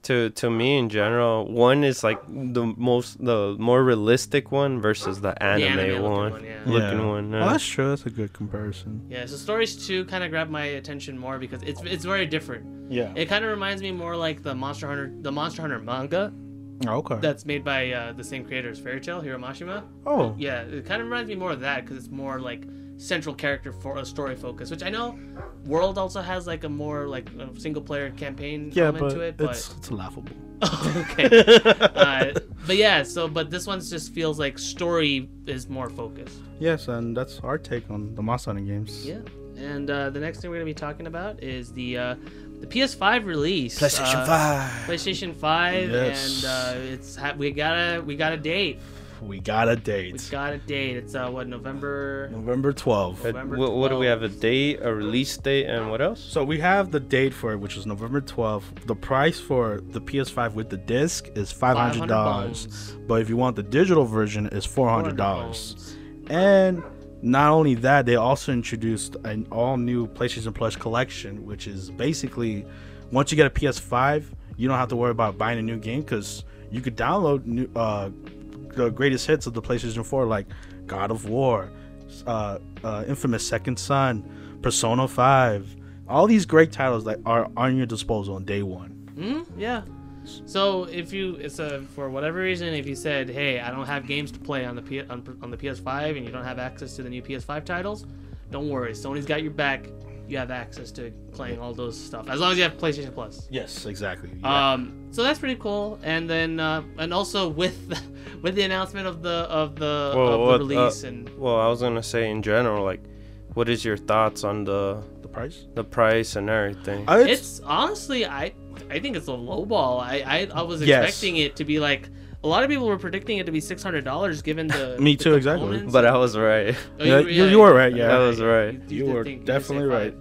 to to me in general, one is like the most the more realistic one versus the anime, anime-looking one, one, yeah. looking Yeah. one. Oh, yeah. that's true. That's a good comparison. yeah, so stories two kind of grabbed my attention more because it's it's very different. Yeah. It kind of reminds me more like the Monster Hunter, the Monster Hunter manga okay. that's made by uh, the same creator as Fairy Tail, Hiro Mashima. oh. Yeah, it kind of reminds me more of that because it's more like central character for a story focus, which I know World also has like a more like a single player campaign Yeah, element to it, but it's it's laughable. <laughs> okay. <laughs> uh, but yeah, so but this one just feels like story is more focused. Yes, and that's our take on the Monster Hunter games. Yeah. And uh, the next thing we're gonna be talking about is the uh, the PS5 release. PlayStation uh, Five. PlayStation 5, Yes. and uh, it's ha- we got a we got a date. We got a date. We date. got a date. It's uh what November. November 12th. Uh, November what, what do we have? A date, a release date, and what else? So we have the date for it, which is November 12th. The price for the PS5 with the disc is $500. But if you want the digital version, it's $400. And not only that, they also introduced an all new PlayStation Plus collection, which is basically once you get a PS5, you don't have to worry about buying a new game because you could download new, uh, the greatest hits of the PlayStation 4, like God of War, uh, uh, Infamous Second Son, Persona 5. All these great titles that are on your disposal on day one. Mm, yeah. So if you, it's a for whatever reason, if you said, "Hey, I don't have games to play on the P, on, on the PS5," and you don't have access to the new PS5 titles, don't worry. Sony's got your back. You have access to playing all those stuff as long as you have PlayStation Plus. Yes, exactly. Um, so that's pretty cool. And then, uh, and also with the, <laughs> with the announcement of the of the, Well, of what, the uh, release and Well, I was gonna say in general, like, what is your thoughts on the the price? the price and everything? Uh, it's honestly I I think it's a low ball. I I, I was Yes. expecting it to be like a lot of people were predicting it to be six hundred dollars given the <laughs> Me the too, exactly. but I was right. Oh, Yeah, you- you were right, yeah. That was right. You did were definitely say right.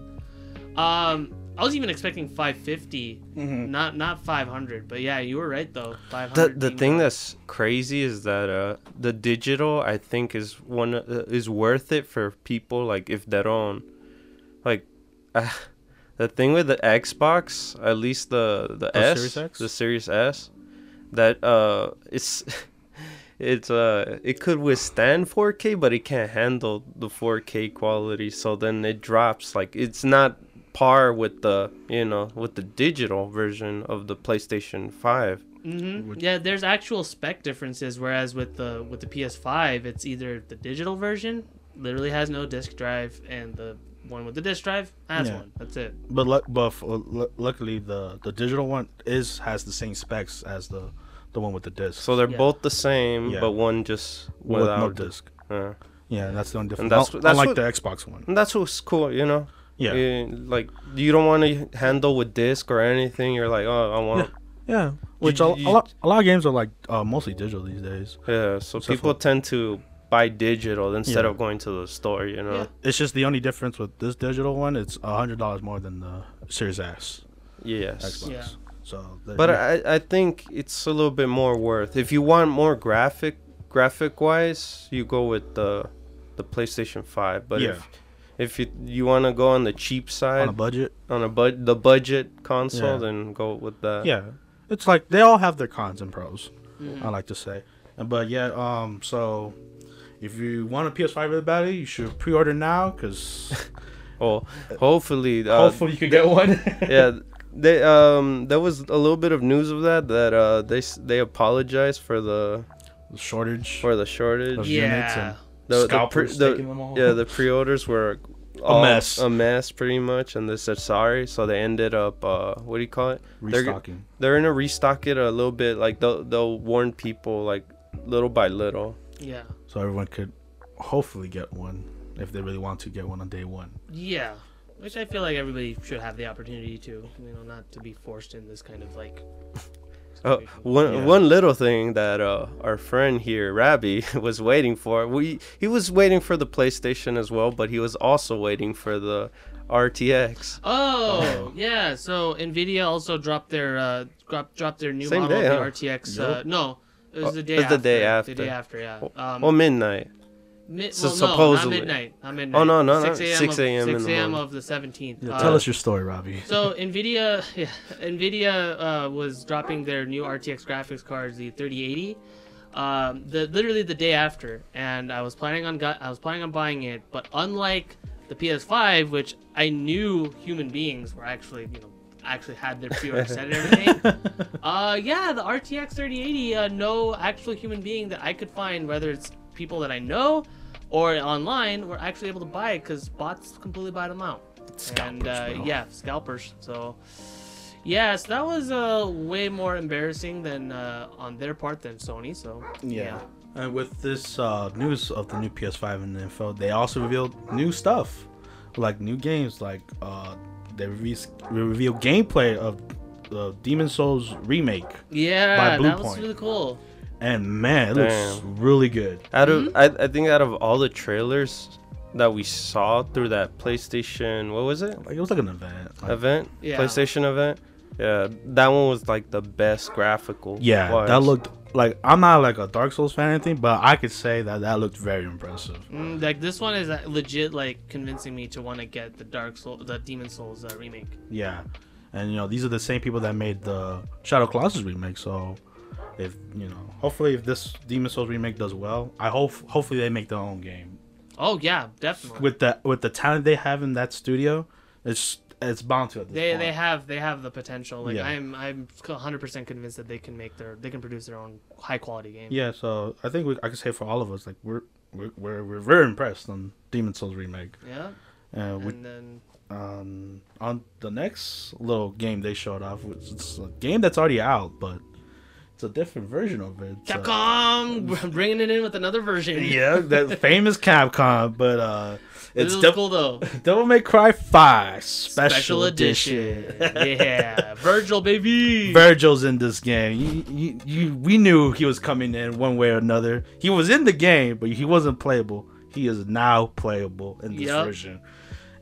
Um, I was even expecting five fifty, Mhm. not not five hundred. But yeah, you were right though. Five The the thing that's crazy is that uh the digital I think is one uh, is worth it for people like if they're on, like uh, <laughs> the thing with the Xbox at least the the, The S Series X? the Series S that uh it's <laughs> it's uh it could withstand 4K but it can't handle the 4K quality so then it drops like it's not par with the you know with the digital version of the PlayStation 5 hmm Yeah, there's actual spec differences. Whereas with the with the PS5, it's either the digital version literally has no disk drive, and the one with the disk drive has Yeah. one. That's it. But luck, but f- lu- luckily the the digital one is has the same specs as the the one with the disc. So they're Yeah. both the same, Yeah. but one just with without no disc. Yeah. Yeah, that's the only difference. And that's- Un- that's unlike what- the Xbox one. And that's what's cool, you know. Yeah. Like you don't want to handle with disc or anything. You're like, oh, I want. Yeah. Which a, a you- lot a lot of games are like uh, mostly digital these days. Yeah. So So people for- tend to buy digital instead Yeah. of going to the store. You know. Yeah. It's just the only difference with this digital one. It's a hundred dollars more than the Series S Yes. Xbox. Yeah. So, But yeah. I, I think it's a little bit more worth. If you want more graphic graphic wise, you go with the the PlayStation 5. But Yeah. if if you you want to go on the cheap side on a budget, on a bud the budget console, Yeah. then go with that. yeah, it's like they all have their cons and pros. Mhm. I like to say, but yeah, um, so if you want a PS5 really badly, you should pre-order now because Well, <laughs> hopefully, uh, hopefully you can get one. <laughs> yeah. They um there was a little bit of news of that that uh they they apologized for the The shortage. for the shortage. Of units Yeah. and The, the, pre- the them all. yeah the pre-orders were all mess. a mess pretty much and they said sorry so they ended up uh what do you call it they're- restocking. they're gonna restock it a little bit like they'll, they'll warn people like little by little Yeah. So everyone could hopefully get one if they really want to get one on day one. Yeah. Which I feel like everybody should have the opportunity to, you know, not to be forced in this kind of like. Uh, <laughs> situation. one Yeah. one little thing that uh, our friend here, Rabbi, <laughs> was waiting for. We he was waiting for the PlayStation as well, but he was also waiting for the RTX. Oh, yeah. So Nvidia also dropped their uh dropped, dropped their new Same model day, of huh? the RTX. Uh, no, it was Oh, the day it was after. the day The after. day after, yeah. Um, well, midnight. mid, so well, supposedly- no, not midnight. Not midnight. Oh, no, no, no, 6 a.m. 6 a.m. in 6 the a.m. morning. of the 17th. Yeah, Uh, tell us your story, Robbie. <laughs> So Nvidia, <laughs> yeah, Nvidia uh, was dropping their new RTX graphics cards, the 3080, um, the literally the day after, and I was planning on got, I was planning on buying it, but unlike the PS5, which I knew human beings were actually, you know, actually had their pre-order set and everything. <laughs> uh, yeah, the RTX 3080, uh, no actual human being that I could find, whether it's people that I know or online, were actually able to buy it because bots completely buy them out and uh, bro. yeah, scalpers. So, yes, that was uh, way more embarrassing than uh, on their part than Sony. So, Yeah. And with this uh, news of the new PS5 and the info, they also revealed new stuff, like new games. Like uh, they re- revealed gameplay of the Demon Souls remake, yeah, By Blue that was really cool. and man, it looks really good. Out Mm-hmm. of I, I think out of all the trailers that we saw through that PlayStation, what was it? Like it was like an event. Like, Event? Yeah. PlayStation event? Yeah, that one was like the best graphical. yeah, wise. that looked like I'm not like a Dark Souls fan or anything, but I could say that that looked very impressive. Mm, like this one is uh, legit, like convincing me to want to get the Dark Soul, the Demon Souls uh, remake. Yeah, and you know these are the same people that made the Shadow Colossus remake. So if you know, hopefully if this Demon Souls remake does well, I hope hopefully they make their own game Oh yeah, definitely. with the with the talent they have in that studio. It's it's bound to at this they point. they have they have the potential. Like Yeah. I'm I'm 100 percent convinced that they can make their they can produce their own high quality game. yeah. So I think we, I can say for all of us, like we're we're we're, we're very impressed on Demon Souls remake. Yeah. Uh, we, And then um, on the next little game they showed off, which it's a game that's already out, but it's a different version of it. Uh, Capcom <laughs> bringing it in with another version. yeah, that <laughs> famous Capcom, but uh, it's Dev- cool though. <laughs> Devil May Cry Five Special, Special Edition. edition. <laughs> yeah, Virgil baby. Virgil's in this game. You, you, you, we knew he was coming in one way or another. He was in the game, but he wasn't playable. He is now playable in this Yup. version.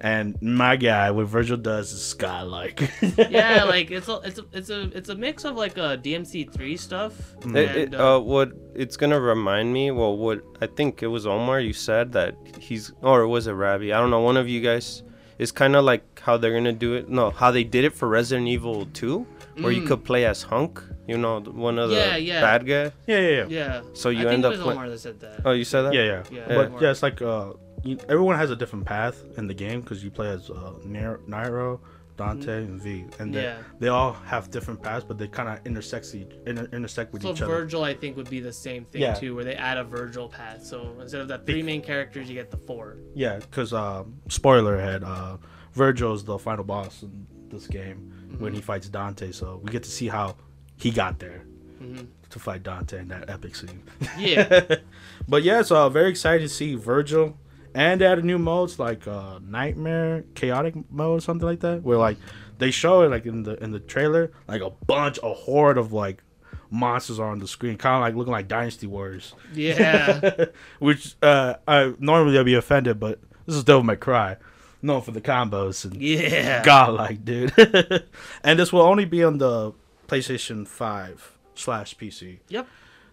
And my guy, what Virgil does is sky-like. <laughs> yeah, <laughs> like it's a it's a it's a it's a mix of like a DMC three stuff. Mm. It, and, it, uh, uh, what it's gonna remind me, well, what I think it was Omar. You said that he's, or it was it Ravi? I don't know. One of you guys is kind of like how they're gonna do it. No, how they did it for Resident Evil Two, where you Mm. could play as Hunk. You know, one of the Yeah, yeah. bad guy. yeah, yeah, yeah. yeah. So you I think end it up was play- Omar that said that. Oh, you said that? Yeah, yeah. Yeah, but yeah, it's like uh, you, everyone has a different path in the game because you play as uh, Nero, Dante, and V, and they, Yeah. they all have different paths, but they kind of intersect each, inter- intersect with So each other. So Virgil, I think, would be the same thing Yeah. too, where they add a Virgil path. So instead of the three main characters, you get the four. Yeah, because um, spoiler ahead, uh, Virgil's the final boss in this game when Mm-hmm. he fights Dante. So we get to see how he got there Mhm. to fight Dante in that epic scene. Yeah. <laughs> but yeah, so uh, very excited to see Virgil and they added new modes like uh, nightmare, chaotic mode, something like that, where like they show it like in the in the trailer, like a bunch, a horde of like monsters are on the screen, kind of like looking like Dynasty Warriors. Yeah. <laughs> Which uh, I normally I'd be offended, but this is Devil May Cry, known for the combos and yeah. godlike, dude. <laughs> and this will only be on the PlayStation Five slash PC. Yep.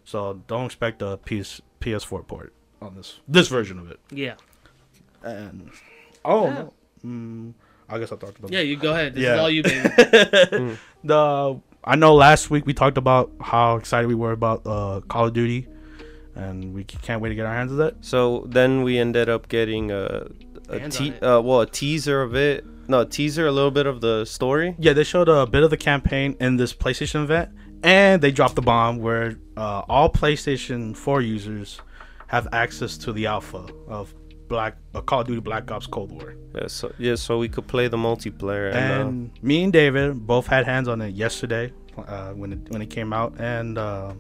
So don't expect a PS PS4 port on this this version of it. Yeah. And oh, Yeah. no. Mm, I guess I talked about Yeah, you go ahead. This Yeah. is all you, baby. <laughs> the. I know last week we talked about how excited we were about uh, Call of Duty, and we can't wait to get our hands on it. So then we ended up getting a, a te- uh, well, a teaser of it. No, a teaser, a little bit of the story. Yeah, they showed a bit of the campaign in this PlayStation event, and they dropped the bomb where uh, all PlayStation 4 users have access to the alpha of Black uh, Call of Duty Black Ops Cold War. Yeah, so yeah, so we could play the multiplayer. And, uh, me and David both had hands on it yesterday uh, when it when it came out. And uh,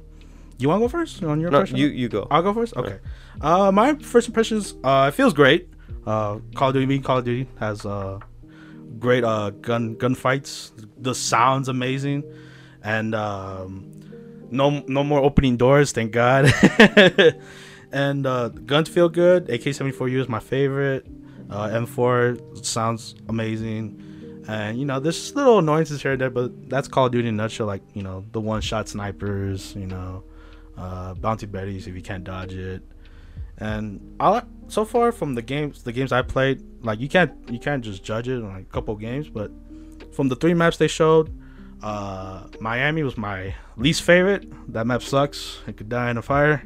you want to go first on your no, impression? you you go. I'll go first. Okay. Uh, my first impressions. Uh, it feels great. Uh, Call of Duty, being Call of Duty has uh, great uh gun gunfights. The sounds amazing, and um, no no more opening doors. Thank God. <laughs> and uh, guns feel good. AK-74U is my favorite. Uh, M4 sounds amazing. And you know, there's little annoyances here and there, but that's Call of Duty in a nutshell. Like you know, the one-shot snipers. You know, uh, Bouncing Betties if you can't dodge it. And I so far from the games, the games I played, like you can't you can't just judge it on like a couple games, but from the three maps they showed, uh, Miami was my least favorite. That map sucks. It could die in a fire.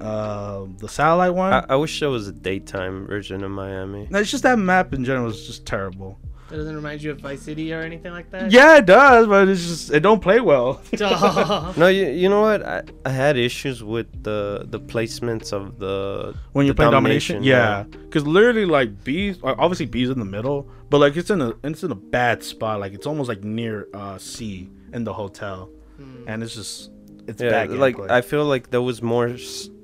Uh, the satellite one, I, I wish there was a daytime version of Miami. no, it's just that map in general is just terrible. That doesn't remind you of Vice City or anything like that? Yeah, it does, but it's just it don't play well. <laughs> No, you, you know what? I, I had issues with the the placements of the when you the play domination, yeah, yeah. because literally like B's, obviously B's in the middle, but like it's in a it's in a bad spot. Like it's almost like near uh C in the hotel, and it's just it's Yeah, bad. like gameplay. I feel like there was more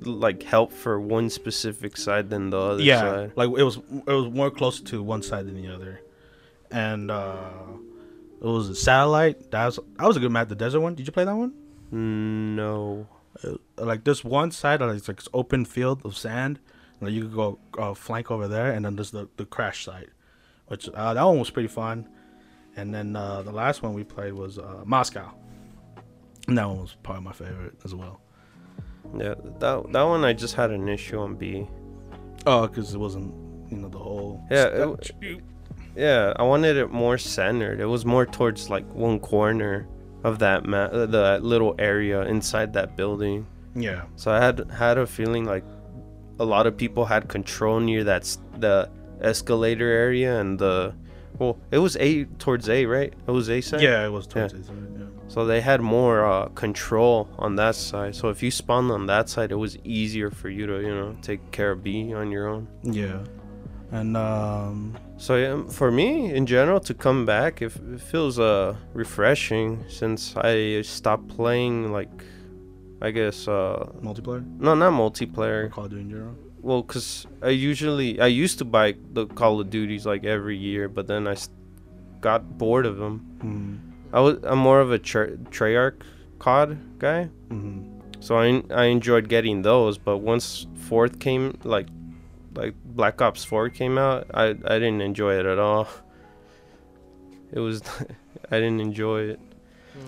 like help for one specific side than the other yeah, side. like it was it was more close to one side than the other, and uh it was a satellite. That was that was a good map. The desert one. Did you play that one? No. Uh, like this one side, uh, it's like this open field of sand. Like you could go uh, flank over there, and then there's the the crash site, which uh, that one was pretty fun. And then uh, the last one we played was uh, Moscow, and that one was probably my favorite as well. Yeah, that that one I just had an issue on B. Oh, because it wasn't you know the whole Yeah, it Yeah, I wanted it more centered. It was more towards like one corner of that ma- uh, the little area inside that building. yeah So I had had a feeling like a lot of people had control near that the escalator area and the well, it was A towards A, right? It was A side. yeah it was towards Yeah. it, yeah. So they had more uh, control on that side. So if you spawned on that side, it was easier for you to you know take care of B on your own. yeah and um So yeah, for me in general to come back, it, it feels uh refreshing since I stopped playing like, I guess uh multiplayer no not or multiplayer. Call of Duty in general. Well, cause I usually I used to buy the Call of Duties like every year, but then I s- got bored of them. Mm, I was I'm more of a tra- Treyarch COD guy, mm, so I I enjoyed getting those. But once fourth came like like Black Ops 4 came out, I I didn't enjoy it at all. It was <laughs> I didn't enjoy it.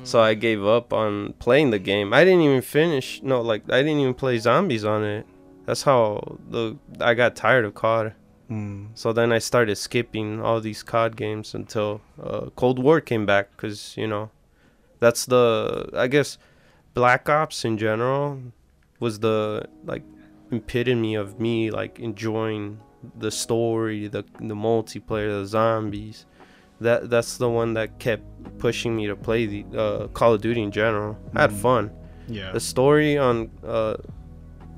So I gave up on playing the game. I didn't even finish. No, like I didn't even play zombies on it. That's how the I got tired of COD. Mm. So then I started skipping all these COD games until uh, Cold War came back because you know that's the I guess Black Ops in general was the like epitome of me like enjoying the story, the the multiplayer, the zombies. That that's the one that kept pushing me to play the uh, Call of Duty in general. I had Mhm. fun. Yeah. The story on uh,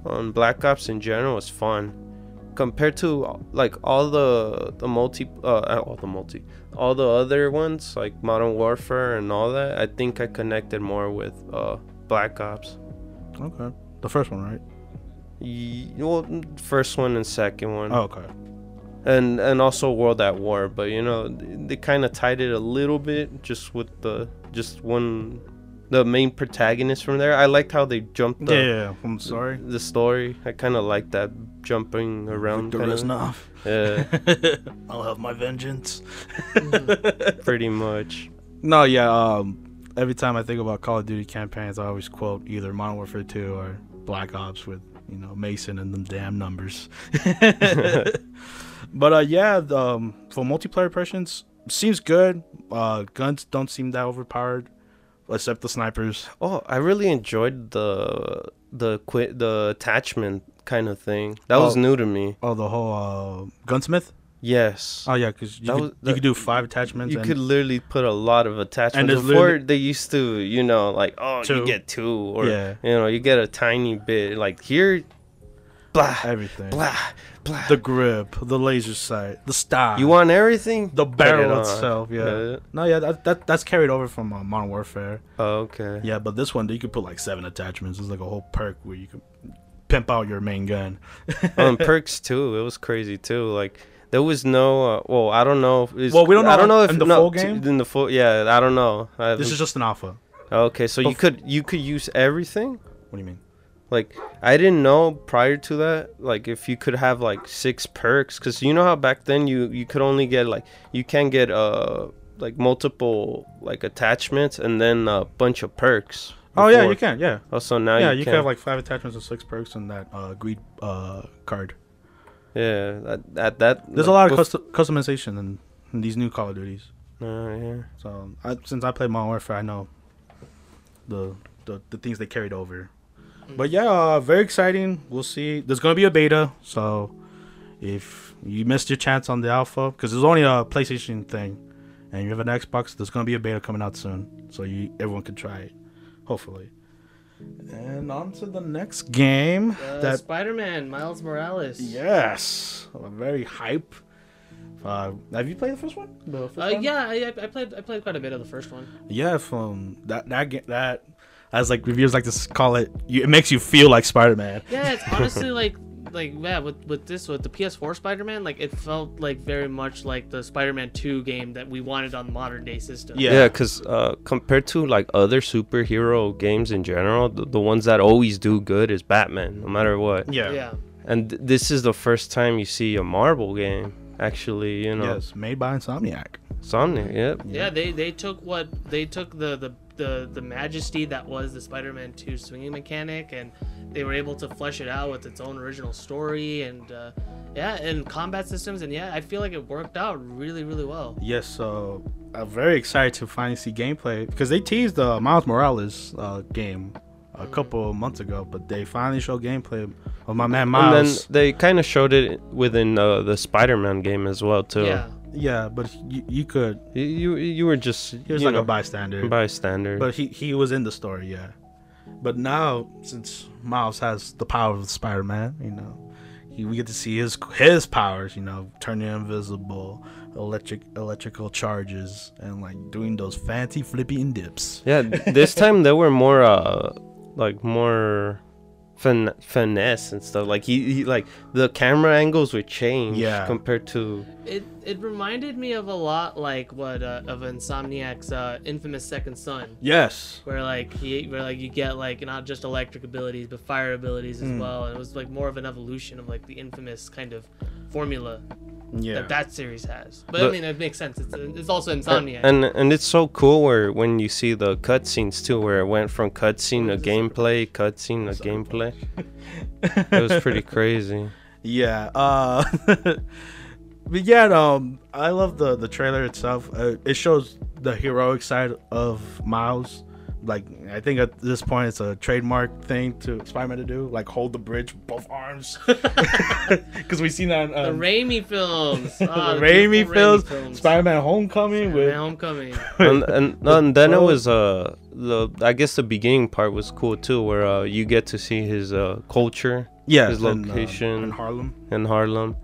on Black Ops in general was fun compared to like all the the multi uh all the multi all the other ones like Modern Warfare and all that. I think I connected more with uh Black Ops. Okay. The first one, right? Ye- well, first one and second one. Oh, okay. and and also World at War, but you know they kind of tied it a little bit just with the just one the main protagonist from there. I liked how they jumped the yeah, yeah, yeah. I'm sorry. the story. I kind of like that jumping around. Victor kinda. Reznov. Yeah, <laughs> I'll have my vengeance. <laughs> pretty much. No, yeah. Um, every time I think about Call of Duty campaigns, I always quote either Modern Warfare 2 or Black Ops with you know Mason and them damn numbers. <laughs> but uh, yeah, um, for multiplayer pressions, seems good. Uh, guns don't seem that overpowered, except the snipers. Oh, I really enjoyed the the quit the attachment kind of thing. That was Oh. new to me. Oh, the whole uh, gunsmith. Yes. Oh yeah, because you, could, was- you could do five attachments. You and- could literally put a lot of attachments. there's Before they used to, you know, like oh, Two. you get two, or Yeah. you know, you get a tiny bit. Like here, blah, everything. blah. The grip, the laser sight, the style. you want everything? the barrel itself? Yeah. Yeah. No, yeah, that, that that's carried over from uh, Modern Warfare. Oh, okay. Yeah, but this one you could put like seven attachments. It's like a whole perk where you can pimp out your main gun. On <laughs> perks too, it was crazy too. Like there was no. Uh, well, I don't know. If it's, Well, we don't know. I don't know if in the no, full t- game? In the full, yeah, I don't know. I This is just an alpha. okay. So you could you could use everything. What do you mean? Like I didn't know prior to that, like if you could have like six perks, because you know how back then you you could only get like you can get uh like multiple like attachments and then a bunch of perks. Oh yeah, you can. Yeah, Also now you yeah, you, you can. have like five attachments and six perks on that uh greed uh card. yeah that that, that There's a lot of custom- customization in, in these new Call of Duties. Uh, yeah. So I, since I played Modern Warfare, I know the the, the things they carried over. But yeah, uh, very exciting. We'll see. There's gonna be a beta, so if you missed your chance on the alpha, because it's only a PlayStation thing, and you have an Xbox, there's gonna be a beta coming out soon, so you everyone can try it, hopefully. And on to the next game. Uh, that Spider-Man Miles Morales. yes, I'm very hype. Uh, have you played the first one? The first Uh, one? yeah, I, I played I played quite a bit of the first one. Yeah, from that that ga- that as like reviewers like to call it, you, it makes you feel like Spider Man. Yeah, it's <laughs> honestly like like yeah with with this with the PS4 Spider-Man like it felt like very much like the Spider-Man 2 game that we wanted on the modern day system. Yeah. Yeah, because uh, compared to like other superhero games in general, the, the ones that always do good is Batman, no matter what. Yeah. Yeah. And th- this is the first time you see a Marvel game, actually. You know, Yes, made by Insomniac. Insomniac. Yep. Yeah, they they took what they took the the the, the majesty that was the Spider-Man 2 swinging mechanic and they were able to flesh it out with its own original story and uh, yeah, and combat systems and yeah, I feel like it worked out really really well. Yes, so I'm very excited to finally see gameplay because they teased the Miles Morales uh, game a couple of months ago, but they finally showed gameplay of my man Miles. And then they kind of showed it within uh, the Spider-Man game as well too. Yeah. Yeah, but you, you could. You you, you were just He was like know, a bystander. bystander. But he he was in the story, yeah. But now since Miles has the power of Spider Man, you know, he, we get to see his his powers, you know, turning invisible, electric electrical charges, and like doing those fancy flippy and dips. yeah, this time they were more uh like more fin- finesse and stuff. Like he, he like the camera angles would change Yeah. compared to It it reminded me of a lot like what uh, of Insomniac's uh, inFAMOUS Second Son. Yes. where like he where like you get like not just electric abilities but fire abilities as Mm. well and it was like more of an evolution of like the inFAMOUS kind of formula Yeah. that that series has but, i mean it makes sense it's, it's also Insomniac and and it's so cool where when you see the cutscenes too, where it went from cutscene to What is this? gameplay, cutscene to gameplay. <laughs> It was pretty crazy. Yeah. Uh <laughs> But yeah, um I love the the trailer itself. Uh, it shows the heroic side of Miles. Like I think at this point it's a trademark thing to Spider-Man to do, like hold the bridge with both arms. <laughs> <laughs> Cuz we've seen that in, the um, Raimi films <laughs> Ah, the the Raimi beautiful films, Spider-Man Homecoming Spider-Man with Homecoming and and, and then it was uh the I guess the beginning part was cool too, where uh, you get to see his uh, culture yeah, his in, um, location. in Harlem. in Harlem.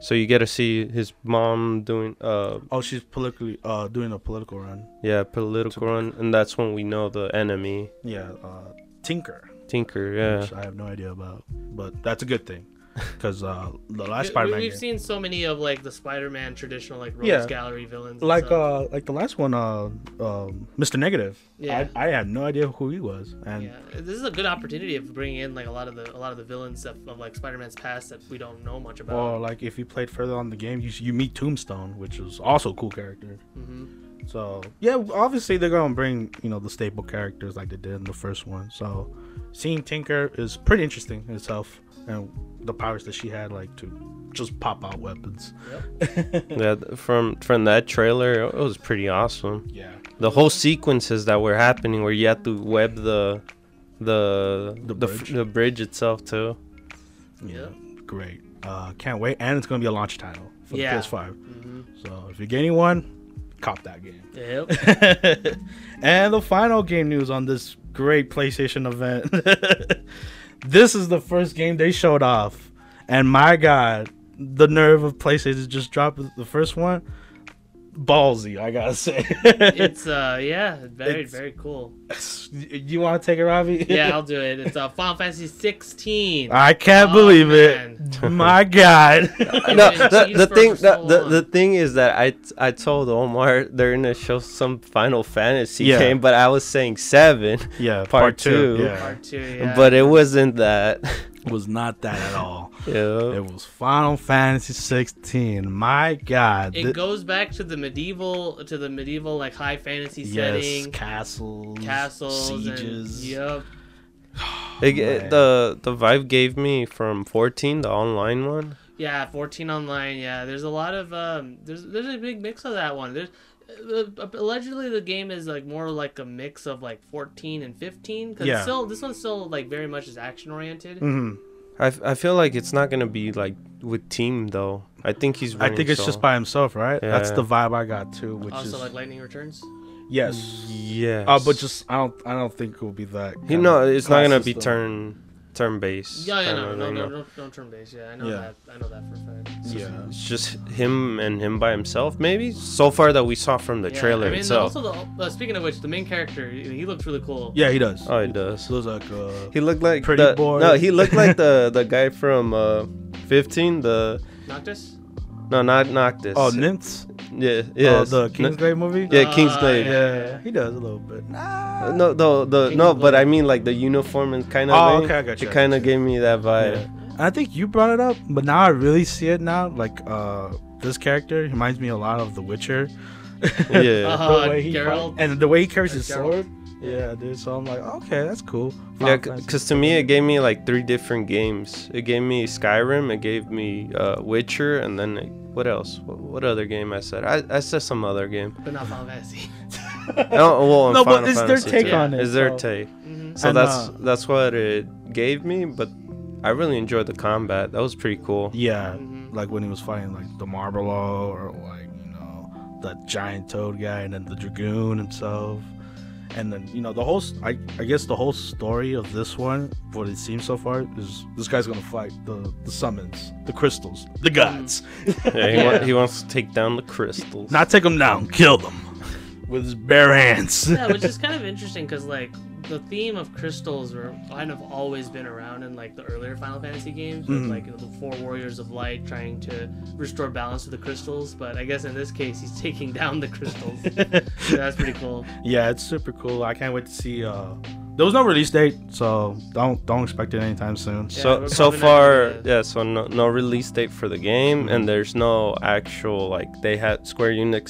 So you get to see his mom doing uh Oh, she's politically uh doing a political run. yeah political run, and that's when we know the enemy Yeah, uh Tinker, Tinker. Yeah, which I have no idea about. but that's a good thing because uh, the last We- Spider-Man We've game, seen so many of like the Spider-Man traditional like Rogues Yeah. Gallery villains. like stuff. uh, like the last one, uh, um, Mr. Negative. Yeah. I, I had no idea who he was, and yeah, this is a good opportunity of bringing in like a lot of the a lot of the villains of, of like Spider-Man's past that we don't know much about. or like if you played further on the game, you you meet Tombstone, which is also a cool character. hmm So yeah, obviously they're gonna bring you know the staple characters like they did in the first one. So seeing Tinker is pretty interesting in itself, and the powers that she had like to just pop out weapons. <laughs> Yeah, from from that trailer, it was pretty awesome. Yeah, The whole sequences that were happening, where you had to web the the The the, bridge. the bridge itself too. yeah, great. Uh, can't wait, and it's gonna be a launch title for Yeah. the PS5. hmm So if you're getting one, cop that game. Yep. <laughs> and the final game news on this great PlayStation event. <laughs> this is the first game they showed off. And my god, the nerve of PlayStation just dropped the first one. Ballsy, I gotta say. it's uh yeah, very It's- very cool. you want to take it, Robbie? Yeah, I'll do it. It's uh, Final Fantasy 16. I can't Oh, believe man. it. My god. <laughs> no, the, the thing for the, so the, the thing is that I I told Omar they're gonna show some Final Fantasy Yeah. game, but I was saying seven, yeah, Part two. Yeah, Part two, yeah. but it wasn't that. It was not that at all. yeah. It was Final Fantasy 16. My god. it Thi- goes back to the medieval to the medieval like high fantasy yes, setting, castles, castles, sieges. And, yep. It, man. the the vibe gave me from 14, the online one. Yeah, 14 online. Yeah, there's a lot of um. There's there's a big mix of that one. There's allegedly the game is like more like a mix of like 14 and 15 because Yeah. still this one's still like very much is action oriented. Mhm. I, f- I feel like it's not gonna be like with team though. I think he's. I think running it's just by himself, right? That's the vibe I got too, which Also is like Lightning Returns. yes. Yes. Uh, but just I don't I don't think it will be that. you know, of it's not gonna be system. turn turn based. Yeah, yeah, no, no, no, no, no turn based. Yeah, I know Yeah. that. I know that for a fact. Yeah. It's just him and him by himself, maybe. So far that we saw from the Yeah, trailer I mean, itself. also the, uh, speaking of which, the main character he, he looks really cool. Yeah, he does. oh, he does. He looks like uh, He looked like Pretty the, boy. No, he looked like the the guy from uh, 15. The Noctis. no, not Noctis. oh Nyx. yeah, Oh, yeah. the Kingsglaive movie. Yeah, Uh, Kingsglaive. yeah, he does a little bit. Nah. No, the the no, but I mean like the uniform and kind of. Oh, thing. okay, I got you, It kind of you. gave me that vibe. Yeah. And I think you brought it up, but now I really see it now. Like uh, this character reminds me a lot of The Witcher. Yeah. <laughs> Uh-huh. the way he Geralt. fight- and the way he carries his Geralt. sword. Yeah, dude. So I'm like, okay, that's cool. Yeah, Final Fantasy. because to me it gave me like three different games. It gave me Skyrim, it gave me uh, Witcher, and then it, what else? What, what other game I said? I, I said some other game. But not Final Fantasy. <laughs> Oh, well, and No, but Final it's their take too. on it, It's their so- take. hmm So And, that's uh, that's what it gave me, but I really enjoyed the combat. That was pretty cool. Yeah, Mhm. like when he was fighting like the Malboro or like you know that giant toad guy and then the dragoon himself, and then you know the whole. I I guess the whole story of this one, what it seems so far, is this guy's gonna fight the the summons, the crystals, the gods. <laughs> Yeah, he, Yeah. wa- he wants to take down the crystals. Not take them down, kill them with his bare hands. yeah, <laughs> which is kind of interesting because like the theme of crystals were kind of always been around in like the earlier Final Fantasy games, with Mhm. like the four warriors of light trying to restore balance to the crystals. But I guess in this case, he's taking down the crystals. <laughs> so that's pretty cool. yeah, it's super cool. I can't wait to see. uh There was no release date, so don't don't expect it anytime soon. Yeah, so so far, yeah. So no no release date for the game, and there's no actual like they had Square Enix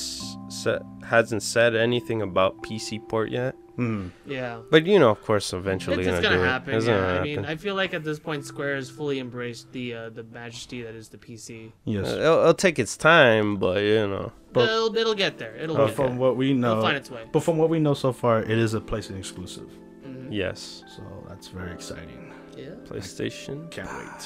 set, hasn't said anything about PC port yet. Hmm. Yeah. But you know, of course, eventually It's, gonna, it's gonna happen. it. It's yeah. gonna I mean. I feel like at this point, Square has fully embraced the uh, the majesty that is the PC. Yes. Uh, it'll, it'll take its time, but you know. But- it'll, it'll get there. It'll But get from there. what we know, It'll know, find its way. but from what we know so far, it is a PlayStation exclusive. Mhm. Yes. So that's very exciting. Yeah. PlayStation. Can't wait.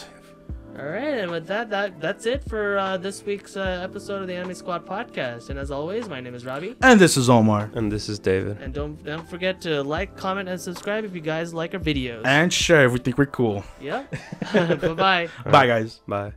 All right, and with that, that that's it for uh, this week's uh, episode of the Anime Squad podcast. And as always, my name is Robbie. And this is Omar. And this is David. And don't don't forget to like, comment, and subscribe if you guys like our videos. And share if we think we're cool. yeah. <laughs> bye bye. Bye, guys. Bye.